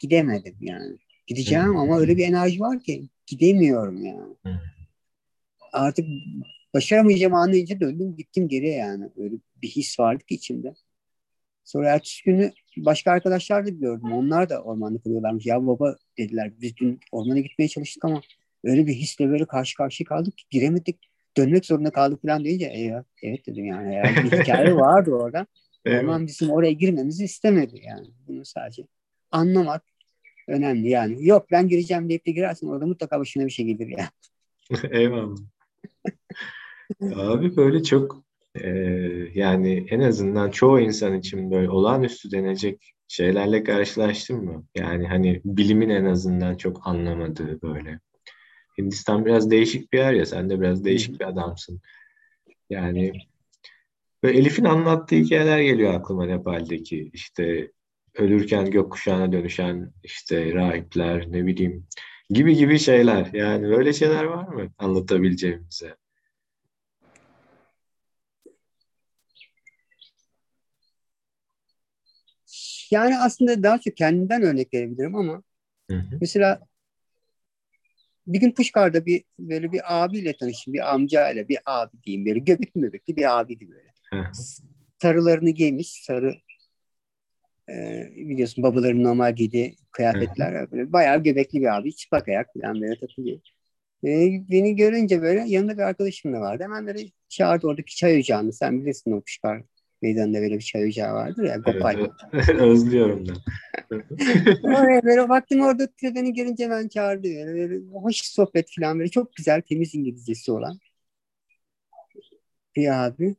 Gidemedim yani. Gideceğim ama öyle bir enerji var ki gidemiyorum yani. Artık başaramayacağım anlayınca döndüm gittim geriye yani. Öyle bir his vardı ki içimde. Sonra ertesi günü başka arkadaşlar da gördüm. Onlar da ormanda kalıyorlarmış. Ya baba dediler biz dün ormana gitmeye çalıştık ama öyle bir hisle böyle karşı karşıya kaldık ki giremedik. Dönmek zorunda kaldık falan deyince e, evet dedim yani. yani bir hikaye vardı orada. Orman bizim oraya girmemizi istemedi yani. Bunu sadece anlamak önemli yani. Yok ben gireceğim deyip de girersin orada mutlaka başına bir şey gelir ya. Eyvallah. Abi böyle çok e, yani en azından çoğu insan için böyle olağanüstü denecek şeylerle karşılaştın mı? Yani hani bilimin en azından çok anlamadığı böyle. Hindistan biraz değişik bir yer ya sen de biraz değişik bir adamsın. Yani böyle Elif'in anlattığı hikayeler geliyor aklıma Nepal'deki işte ölürken gökkuşağına dönüşen işte rahipler ne bileyim gibi gibi şeyler. Yani böyle şeyler var mı anlatabileceğimize? Yani aslında daha çok kendimden örnek verebilirim ama hı hı. mesela bir gün Puşkar'da bir böyle bir abiyle tanıştım. Bir amcayla bir abi diyeyim. Böyle göbekli göbekli bir abiydi böyle. Hı Sarılarını giymiş. Sarı e, biliyorsun babaların normal giydiği kıyafetler. Böyle bayağı göbekli bir abi. Çıplak ayak falan böyle takılıyor. E, beni görünce böyle yanında bir arkadaşım da vardı. Hemen böyle çağırdı oradaki çay ocağını. Sen bilirsin o Puşkar meydanında böyle bir çay ocağı vardır ya. Gopal. Evet, özlüyorum da. Oraya böyle baktım orada beni görünce ben çağırdı. Böyle, böyle hoş sohbet falan böyle çok güzel temiz İngilizcesi olan bir abi.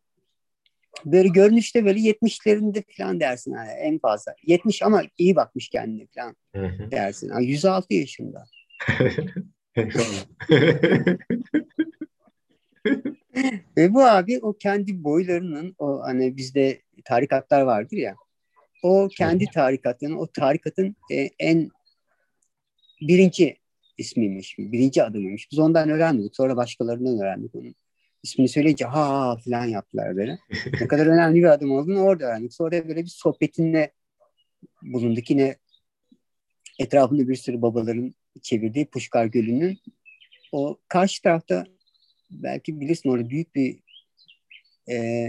Böyle görünüşte böyle 70'lerinde falan dersin yani en fazla. 70 ama iyi bakmış kendine falan dersin. Yani 106 yaşında. Ve bu abi o kendi boylarının o hani bizde tarikatlar vardır ya. O kendi tarikatının o tarikatın e, en birinci ismiymiş. Birinci adımıymış. Biz ondan öğrendik. Sonra başkalarından öğrendik onun. İsmini söyleyince ha falan yaptılar böyle. ne kadar önemli bir adım olduğunu orada öğrendik. Sonra böyle bir sohbetinle bulunduk. Yine etrafında bir sürü babaların çevirdiği Puşkar Gölü'nün o karşı tarafta belki bilirsin orada büyük bir e,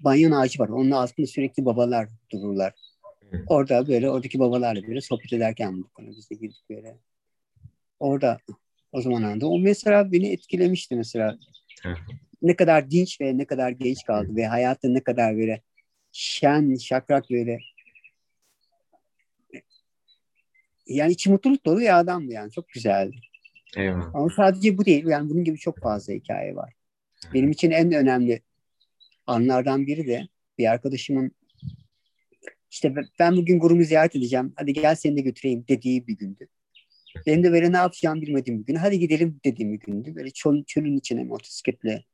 banyan ağacı var. Onun altında sürekli babalar dururlar. Orada böyle oradaki babalarla böyle sohbet ederken bu konu biz de girdik böyle. Orada o zaman anda. O mesela beni etkilemişti mesela. ne kadar dinç ve ne kadar genç kaldı ve hayatta ne kadar böyle şen, şakrak böyle yani içi mutluluk dolu bir adamdı yani. Çok güzeldi. Eyvallah. Ama sadece bu değil. Yani bunun gibi çok fazla hikaye var. Benim için en önemli anlardan biri de bir arkadaşımın işte ben bugün gurumu ziyaret edeceğim. Hadi gel seni de götüreyim dediği bir gündü. Benim de böyle ne yapacağım bilmediğim bir gün. Hadi gidelim dediğim bir gündü. Böyle çöl, çölün içine motosikletle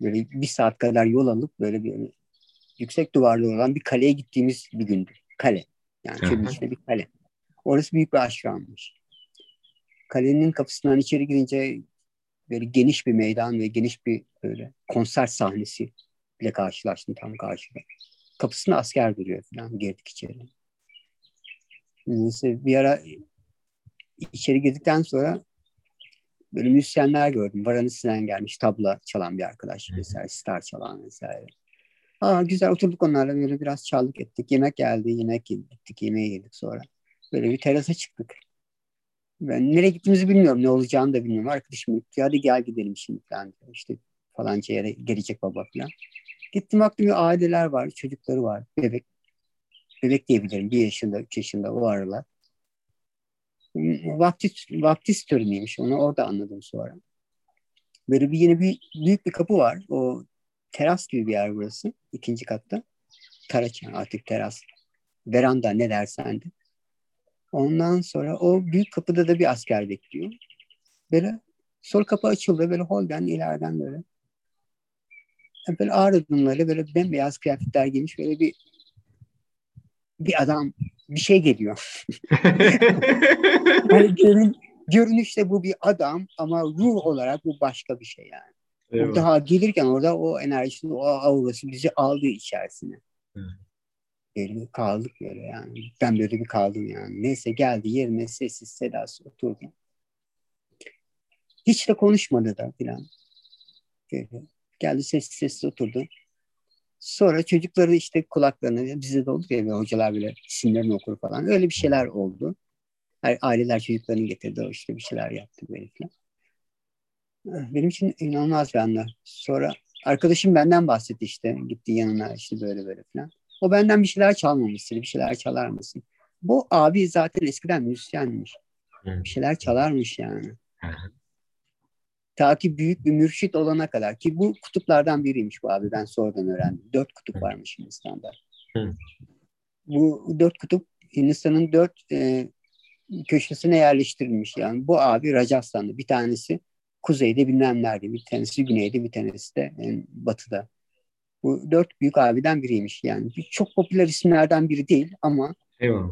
böyle bir saat kadar yol alıp böyle bir yüksek duvarlı olan bir kaleye gittiğimiz bir gündü. Kale. Yani çölün içinde bir kale. Orası büyük bir aşrammış. Kalenin kapısından içeri girince böyle geniş bir meydan ve geniş bir böyle konser sahnesi ile karşılaştım tam karşıda. Kapısında asker duruyor falan girdik içeri. Neyse bir ara içeri girdikten sonra böyle müzisyenler gördüm. Varanisinden gelmiş tabla çalan bir arkadaş vesaire, star çalan vesaire. Aa, güzel oturduk onlarla böyle biraz çaldık ettik. Yemek geldi, yemek yedik, yemeği yedik sonra. Böyle bir terasa çıktık. Ben nereye gittiğimizi bilmiyorum. Ne olacağını da bilmiyorum. Arkadaşım gitti. Hadi gel gidelim şimdi falan. İşte falanca yere gelecek baba falan. Gittim baktım aileler var. Çocukları var. Bebek. Bebek diyebilirim. Bir yaşında, üç yaşında o aralar. Vaptis, vaptis töreniymiş. Onu orada anladım sonra. Böyle bir yine bir büyük bir kapı var. O teras gibi bir yer burası. ikinci katta. Taraç artık teras. Veranda ne dersen de. Ondan sonra o büyük kapıda da bir asker bekliyor. Böyle sol kapı açıldı böyle holden ileriden böyle. Böyle ağır adımlarla böyle bembeyaz kıyafetler giymiş böyle bir bir adam bir şey geliyor. yani görün, görünüşte bu bir adam ama ruh olarak bu başka bir şey yani. Evet. Daha gelirken orada o enerjisi, o aurası bizi aldı içerisine. Evet böyle kaldık böyle yani. Ben böyle bir kaldım yani. Neyse geldi yerine sessiz sedasız oturdu. Hiç de konuşmadı da filan. Geldi sessiz sessiz oturdu. Sonra çocukları işte kulaklarını bize de olur ya hocalar bile isimlerini okur falan. Öyle bir şeyler oldu. Aileler çocuklarını getirdi o işte bir şeyler yaptı böyle falan. Benim için inanılmaz bir anlar. Sonra arkadaşım benden bahsetti işte. Gitti yanına işte böyle böyle falan. O benden bir şeyler çalmamışsın, bir şeyler çalar mısın? Bu abi zaten eskiden müzisyenmiş. Bir şeyler çalarmış yani. Ta ki büyük bir mürşit olana kadar ki bu kutuplardan biriymiş bu abi ben sonradan öğrendim. Dört kutup varmış Hindistan'da. Hı. Bu dört kutup Hindistan'ın dört e, köşesine yerleştirilmiş. Yani bu abi Rajasthan'da bir tanesi kuzeyde bilmem nerede, bir tanesi güneyde, bir tanesi de yani batıda. Bu dört büyük abiden biriymiş yani. Çok popüler isimlerden biri değil ama Eyvallah.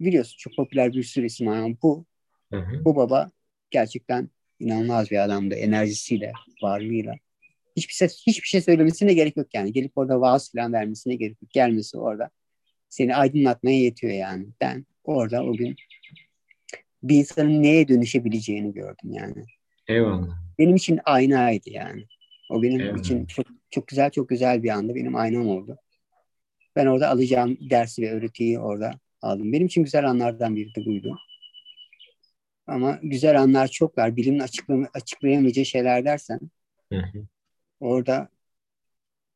biliyorsun çok popüler bir sürü isim var ama bu hı hı. bu baba gerçekten inanılmaz bir adamdı enerjisiyle, varlığıyla. Hiçbir şey, hiçbir şey söylemesine gerek yok yani. Gelip orada vaaz falan vermesine gerek yok. Gelmesi orada seni aydınlatmaya yetiyor yani. Ben orada o gün bir insanın neye dönüşebileceğini gördüm yani. Eyvallah. Benim için aynaydı yani. O benim Eyvallah. için çok çok güzel çok güzel bir anda benim aynam oldu. Ben orada alacağım dersi ve öğretiyi orada aldım. Benim için güzel anlardan biri de buydu. Ama güzel anlar çok var. Bilimin açıklayamayacağı şeyler dersen hı hı. orada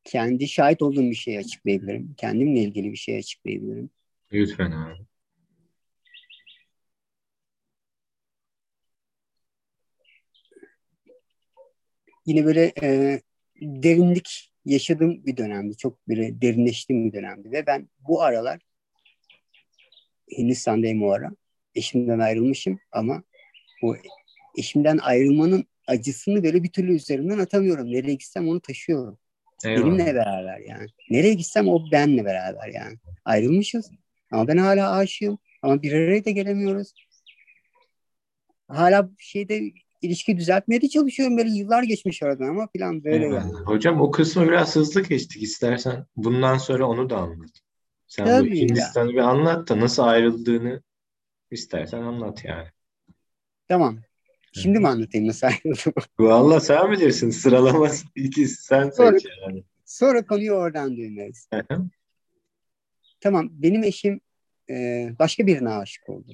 kendi şahit olduğum bir şey açıklayabilirim. Kendimle ilgili bir şey açıklayabilirim. Lütfen abi. Yine böyle e, derinlik yaşadığım bir dönemdi. Çok böyle derinleştiğim bir dönemdi. Ve ben bu aralar Hindistan'dayım o ara. Eşimden ayrılmışım ama bu eşimden ayrılmanın acısını böyle bir türlü üzerinden atamıyorum. Nereye gitsem onu taşıyorum. Eyvallah. Benimle beraber yani. Nereye gitsem o benle beraber yani. Ayrılmışız ama ben hala aşığım. Ama bir araya da gelemiyoruz. Hala şeyde ilişki düzeltmeye de çalışıyorum. Böyle yıllar geçmiş aradan ama falan böyle evet. yani. Hocam o kısmı biraz hızlı geçtik istersen. Bundan sonra onu da anlat. Sen Tabii bu Hindistan'ı bir anlat da nasıl ayrıldığını istersen anlat yani. Tamam. Şimdi mi anlatayım nasıl ayrıldım? Valla sen bilirsin. Sıralama iki sen sonra, seç yani. Sonra konuyu oradan döneriz. tamam. Benim eşim e, başka birine aşık oldu.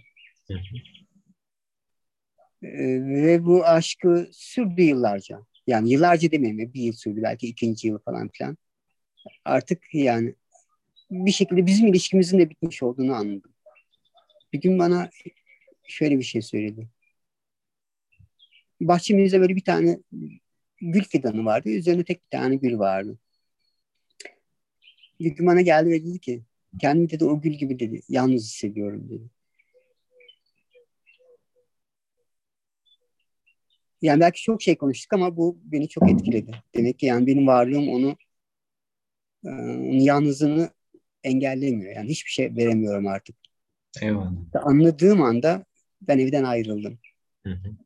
E, ve bu aşkı sürdü yıllarca. Yani yıllarca demeyeyim bir yıl sürdü belki ikinci yıl falan filan. Artık yani bir şekilde bizim ilişkimizin de bitmiş olduğunu anladım. Bir gün bana şöyle bir şey söyledi bahçemizde böyle bir tane gül fidanı vardı. Üzerinde tek bir tane gül vardı. Bir gün bana geldi ve dedi ki kendimi dedi o gül gibi dedi yalnız hissediyorum dedi. Yani belki çok şey konuştuk ama bu beni çok etkiledi. Demek ki yani benim varlığım onu e, onun yalnızlığını engellemiyor. Yani hiçbir şey veremiyorum artık. Eyvallah. Anladığım anda ben evden ayrıldım. Hı hı.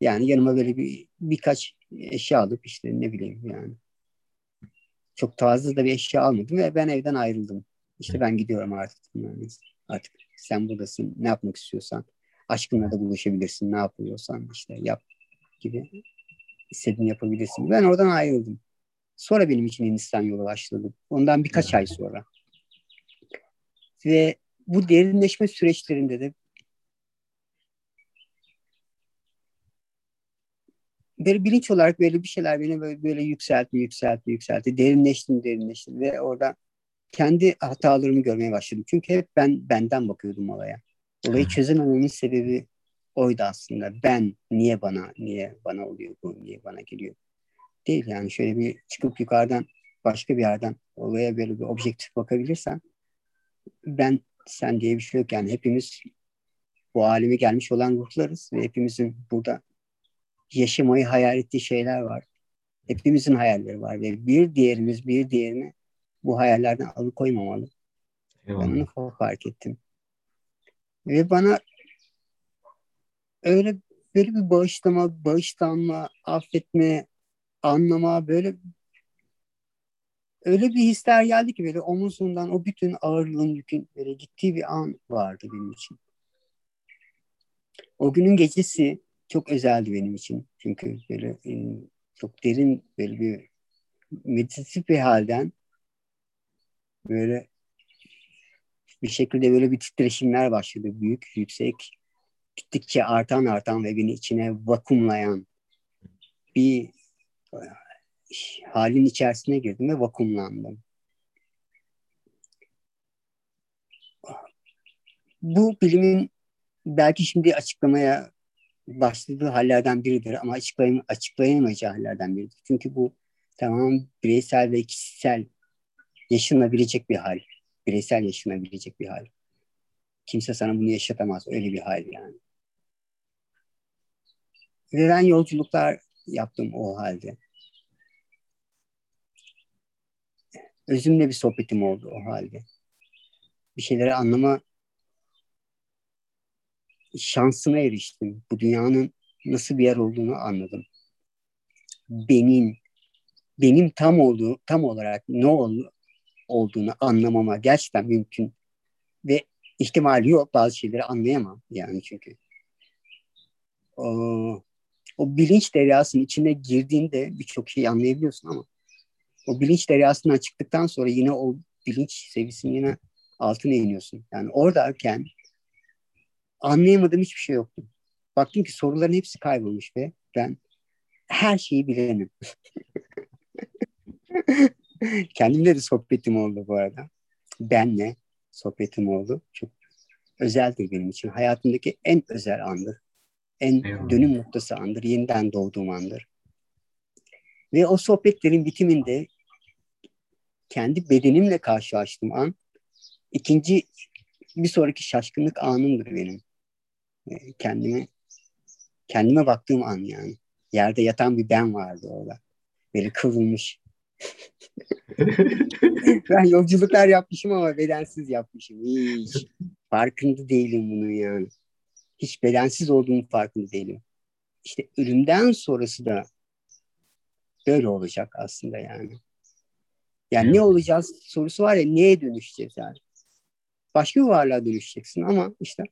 Yani yanıma böyle bir birkaç eşya alıp işte ne bileyim yani. Çok fazla da bir eşya almadım ve ben evden ayrıldım. İşte ben gidiyorum artık. Yani artık sen buradasın. Ne yapmak istiyorsan. Aşkınla da buluşabilirsin. Ne yapıyorsan işte yap gibi istediğini yapabilirsin. Ben oradan ayrıldım. Sonra benim için Hindistan yolu başladı. Ondan birkaç ay sonra. Ve bu derinleşme süreçlerinde de böyle bilinç olarak böyle bir şeyler beni böyle, böyle yükseltti, yükseltti, yükseltti. Derinleştim, derinleştim ve orada kendi hatalarımı görmeye başladım. Çünkü hep ben benden bakıyordum olaya. Olayı çözemememin sebebi oydu aslında. Ben niye bana, niye bana oluyor bu, niye bana geliyor? Değil yani şöyle bir çıkıp yukarıdan başka bir yerden olaya böyle bir objektif bakabilirsen ben sen diye bir şey yok yani hepimiz bu aleme gelmiş olan ruhlarız ve hepimizin burada yaşamayı hayal ettiği şeyler var. Hepimizin hayalleri var ve bir diğerimiz bir diğerini bu hayallerden alıkoymamalı. Eyvallah. Ben onu fark ettim. Ve bana öyle böyle bir bağışlama, bağışlanma, affetme, anlama böyle öyle bir hisler geldi ki böyle omuzundan o bütün ağırlığın yükün böyle gittiği bir an vardı benim için. O günün gecesi çok özeldi benim için. Çünkü böyle e, çok derin böyle bir meditatif bir halden böyle bir şekilde böyle bir titreşimler başladı. Büyük, yüksek, gittikçe artan artan ve beni içine vakumlayan bir e, halin içerisine girdim ve vakumlandım. Bu bilimin belki şimdi açıklamaya başladığı hallerden biridir ama açıklayam açıklayamayacağı hallerden biridir. Çünkü bu tamam bireysel ve kişisel yaşanabilecek bir hal. Bireysel yaşanabilecek bir hal. Kimse sana bunu yaşatamaz. Öyle bir hal yani. Ve ben yolculuklar yaptım o halde. Özümle bir sohbetim oldu o halde. Bir şeyleri anlama şansına eriştim. Bu dünyanın nasıl bir yer olduğunu anladım. Benim benim tam olduğu tam olarak ne ol, olduğunu anlamama gerçekten mümkün ve ihtimali yok bazı şeyleri anlayamam yani çünkü o, o bilinç deryasının içine girdiğinde birçok şeyi anlayabiliyorsun ama o bilinç deryasından çıktıktan sonra yine o bilinç seviyesinin yine altına iniyorsun. Yani oradayken anlayamadığım hiçbir şey yoktu. Baktım ki soruların hepsi kaybolmuş ve ben her şeyi bilenim. Kendimle de sohbetim oldu bu arada. Benle sohbetim oldu. Çok özeldir benim için. Hayatımdaki en özel andır. En Eyvallah. dönüm noktası andır. Yeniden doğduğum andır. Ve o sohbetlerin bitiminde kendi bedenimle karşılaştığım an ikinci bir sonraki şaşkınlık anımdır benim. Ee, kendime kendime baktığım an yani. Yerde yatan bir ben vardı orada. Böyle kıvrılmış. ben yolculuklar yapmışım ama bedensiz yapmışım. Hiç farkında değilim bunun yani. Hiç bedensiz olduğumu farkında değilim. İşte ölümden sonrası da böyle olacak aslında yani. Yani ne olacağız sorusu var ya neye dönüşeceğiz yani. Başka bir varlığa dönüşeceksin ama işte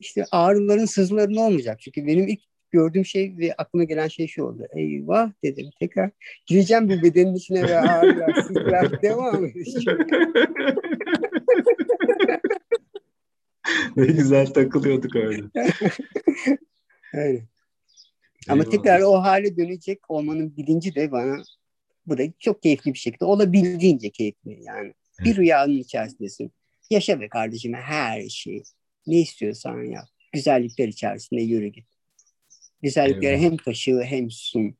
işte ağrıların sızıların olmayacak. Çünkü benim ilk gördüğüm şey ve aklıma gelen şey şu oldu. Eyvah dedim tekrar gireceğim bu bedenin içine ve ağrılar sızılar devam edeceğim. ne güzel takılıyorduk öyle. Öyle. Ama Eyvallah. tekrar o hale dönecek olmanın bilinci de bana bu da çok keyifli bir şekilde olabildiğince keyifli yani. Bir rüyanın içerisindesin. Yaşa be kardeşim her şeyi. Ne istiyorsan yap. Güzellikler içerisinde yürü git. Güzellikleri hem taşı hem sun.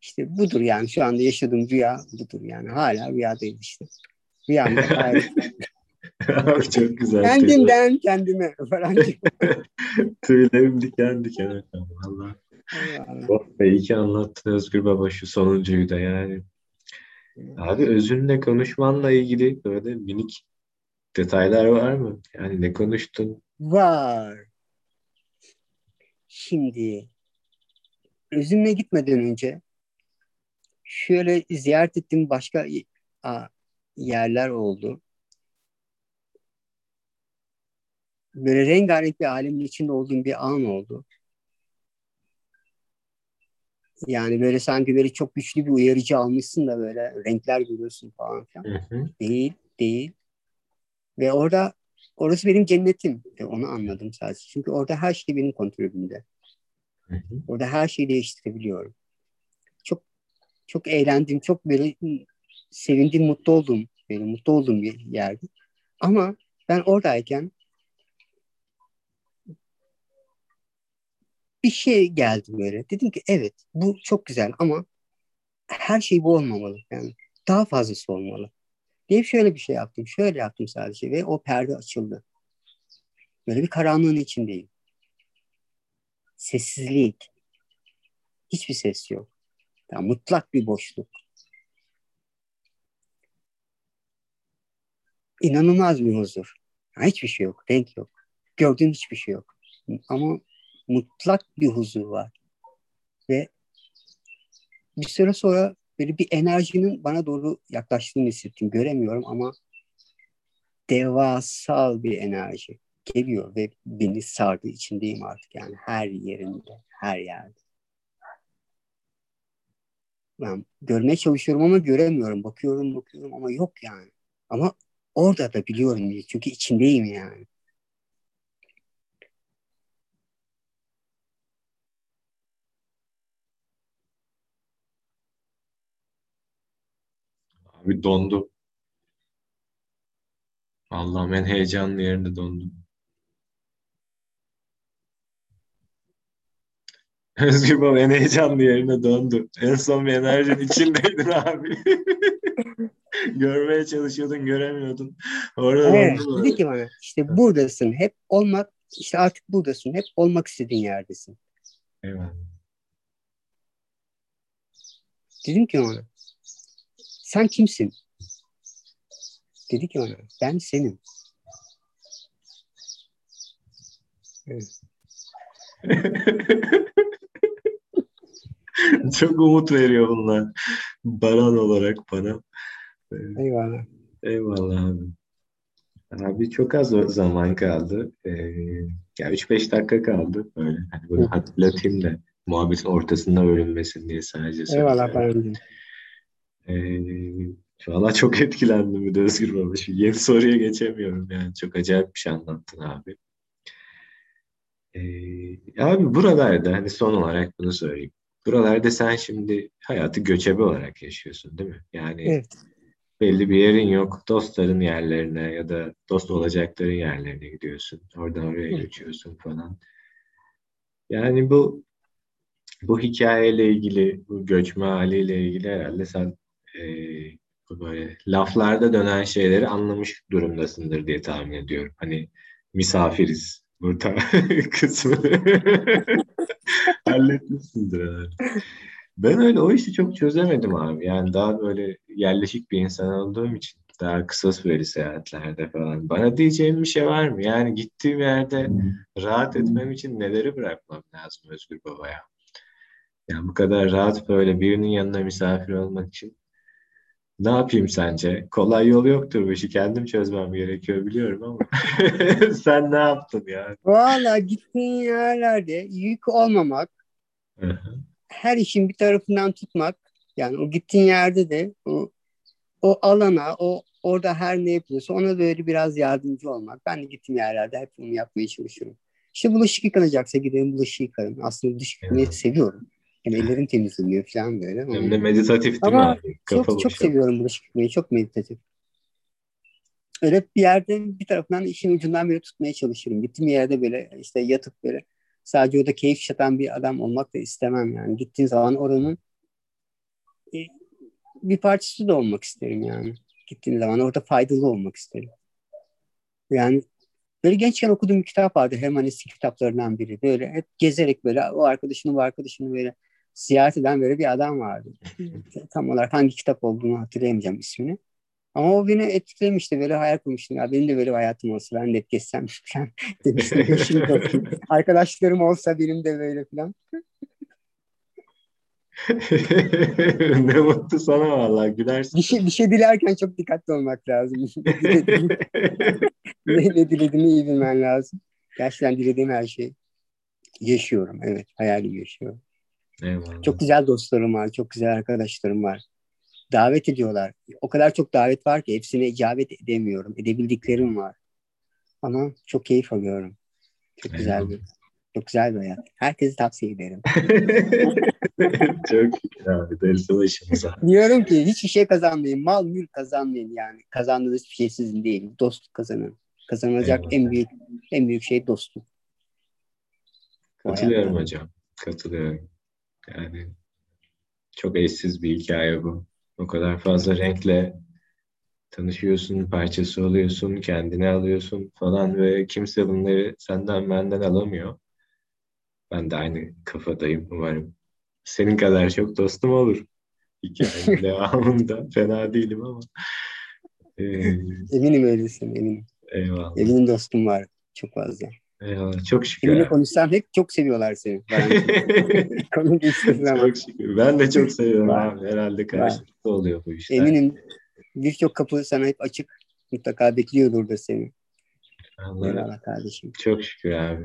İşte budur yani şu anda yaşadığım rüya budur yani. Hala rüyadayım işte. Rüyamda gayet çok güzel. Kendimden şey. kendime falan. Tüylerim diken diken. Valla. Oh be iyi ki anlattın Özgür Baba şu sonuncuyu da yani. Abi özünle konuşmanla ilgili böyle minik detaylar var mı? Yani ne konuştun? Var. Şimdi özümle gitmeden önce şöyle ziyaret ettiğim başka yerler oldu. Böyle rengarenk bir alemin içinde olduğum bir an oldu. Yani böyle sanki böyle çok güçlü bir uyarıcı almışsın da böyle renkler görüyorsun falan filan. Hı hı. Değil, değil. Ve orada orası benim cennetim. Ve onu anladım sadece. Çünkü orada her şey benim kontrolümde. Hı hı. Orada her şeyi değiştirebiliyorum. Çok çok eğlendim, çok böyle sevindim, mutlu oldum. Böyle mutlu olduğum bir yerdi. Ama ben oradayken bir şey geldi böyle. Dedim ki evet bu çok güzel ama her şey bu olmamalı. Yani daha fazlası olmalı. Diye şöyle bir şey yaptım. Şöyle yaptım sadece ve o perde açıldı. Böyle bir karanlığın içindeyim. Sessizlik. Hiçbir ses yok. Yani mutlak bir boşluk. İnanılmaz bir huzur. Yani hiçbir şey yok. Renk yok. Gördüğün hiçbir şey yok. Ama mutlak bir huzur var. Ve bir süre sonra böyle bir enerjinin bana doğru yaklaştığını hissettim. Göremiyorum ama devasal bir enerji geliyor ve beni sardı. içindeyim artık yani her yerinde, her yerde. Ben görmeye çalışıyorum ama göremiyorum. Bakıyorum, bakıyorum ama yok yani. Ama orada da biliyorum çünkü içindeyim yani. Abi dondu. Allah'ım en heyecanlı yerinde dondum. Özgür Baba en heyecanlı yerine döndü. En son bir enerjinin içindeydin abi. Görmeye çalışıyordun, göremiyordun. Orada evet, dedi ki bana işte buradasın, hep olmak, işte artık buradasın, hep olmak istediğin yerdesin. Eyvallah. Dedim ki ona, sen kimsin? Dedi ki ona, ben senim. Evet. Çok umut veriyor bunlar. Baran olarak bana. Eyvallah. Eyvallah abi. Abi çok az zaman kaldı. Ee, ya 3-5 dakika kaldı. Böyle hani bunu hatırlatayım da muhabbetin ortasında bölünmesin diye sadece. Eyvallah Baran'cığım. Ee, valla çok etkilendim bir de Özgür Baba. Şimdi yeni soruya geçemiyorum yani. Çok acayip bir şey anlattın abi. Ee, abi buralarda hani son olarak bunu söyleyeyim. Buralarda sen şimdi hayatı göçebe olarak yaşıyorsun değil mi? Yani evet. belli bir yerin yok. Dostların yerlerine ya da dost olacakların yerlerine gidiyorsun. Oradan oraya evet. göçüyorsun falan. Yani bu bu hikayeyle ilgili, bu göçme haliyle ilgili herhalde sen e, böyle laflarda dönen şeyleri anlamış durumdasındır diye tahmin ediyorum. Hani misafiriz burada kısmı halletmişsindir herhalde. Ben öyle o işi çok çözemedim abi. Yani daha böyle yerleşik bir insan olduğum için daha kısa süreli seyahatlerde falan. Bana diyeceğim bir şey var mı? Yani gittiğim yerde rahat etmem için neleri bırakmam lazım Özgür Baba'ya? Yani bu kadar rahat böyle birinin yanına misafir olmak için ne yapayım sence? Kolay yol yoktur bu işi. Kendim çözmem gerekiyor biliyorum ama. Sen ne yaptın yani? Valla gittiğin yerlerde yük olmamak, her işin bir tarafından tutmak, yani o gittiğin yerde de o, o alana, o orada her ne yapıyorsa ona böyle biraz yardımcı olmak. Ben de gittiğim yerlerde hep bunu yapmaya çalışıyorum. İşte bulaşık yıkanacaksa gidelim bulaşık yıkarım. Aslında bulaşık yıkamayı seviyorum. Hem ellerim temizleniyor falan böyle. Hem de meditatif değil Ama mi abi? Kafa çok, çok seviyorum bulaşık yıkamayı. Çok meditatif. Öyle bir yerde bir tarafından işin ucundan biri tutmaya çalışırım. Gittiğim yerde böyle işte yatıp böyle sadece orada keyif yaşatan bir adam olmak da istemem yani. Gittiğin zaman oranın e, bir parçası da olmak isterim yani. Gittiğim zaman orada faydalı olmak isterim. Yani Böyle gençken okuduğum bir kitap vardı. Humanist kitaplarından biri. Böyle hep gezerek böyle o arkadaşını bu arkadaşını böyle ziyaret eden böyle bir adam vardı. Tam olarak hangi kitap olduğunu hatırlayamayacağım ismini. Ama o beni etkilemişti. Böyle hayal kurmuştum. Ya benim de böyle bir hayatım olsa ben de hep gezsem falan demiştim. Arkadaşlarım olsa benim de böyle falan. ne mutlu sana vallahi gülersin. Bir şey, bir şey dilerken çok dikkatli olmak lazım. ne, ne dilediğini iyi bilmen lazım. Gerçekten dilediğim her şey yaşıyorum. Evet hayali yaşıyorum. Eyvallah. Çok güzel dostlarım var. Çok güzel arkadaşlarım var. Davet ediyorlar. O kadar çok davet var ki hepsine icabet edemiyorum. Edebildiklerim var. Ama çok keyif alıyorum. Çok Eyvallah. güzel bir çok güzel bir hayat. Herkese tavsiye ederim. Çok şükür abi. Darısı başımıza. Diyorum ki hiçbir şey kazanmayın. Mal mülk kazanmayın yani. Kazandığınız bir şey sizin değil. Dostluk kazanın. Kazanılacak Eyvallah. en büyük en büyük şey dostluk. Katılıyorum hocam. Katılıyorum. Yani çok eşsiz bir hikaye bu. O kadar fazla renkle tanışıyorsun, parçası oluyorsun, kendini alıyorsun falan ve kimse bunları senden benden alamıyor. Ben de aynı kafadayım umarım. Senin kadar çok dostum olur. Hikayenin devamında. Fena değilim ama. Ee, eminim öylesin eminim. Eyvallah. Eminim dostum var çok fazla. Eyvallah. Çok şükür. Seninle konuşsam hep çok seviyorlar seni. Çok şükür. Ben de çok seviyorum abi. Herhalde karşılıklı oluyor bu işler. Eminim birçok kapı sana hep açık. Mutlaka bekliyordur da seni. Allah. Eyvallah kardeşim. Çok şükür abi.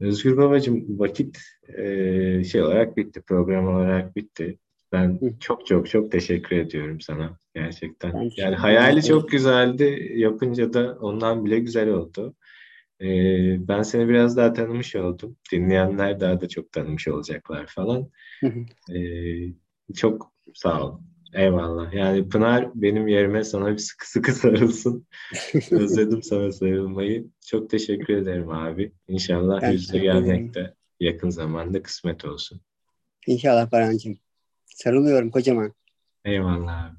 Özgür Babacığım vakit e, şey olarak bitti, program olarak bitti. Ben çok çok çok teşekkür ediyorum sana gerçekten. Yani hayali çok güzeldi, yapınca da ondan bile güzel oldu. Ee, ben seni biraz daha tanımış oldum. Dinleyenler daha da çok tanımış olacaklar falan. Ee, çok sağ ol. Eyvallah. Yani Pınar benim yerime sana bir sıkı sıkı sarılsın. Özledim sana sarılmayı. Çok teşekkür ederim abi. İnşallah yüzde gelmekte. yakın zamanda kısmet olsun. İnşallah Baran'cığım. Sarılıyorum kocaman. Eyvallah abi.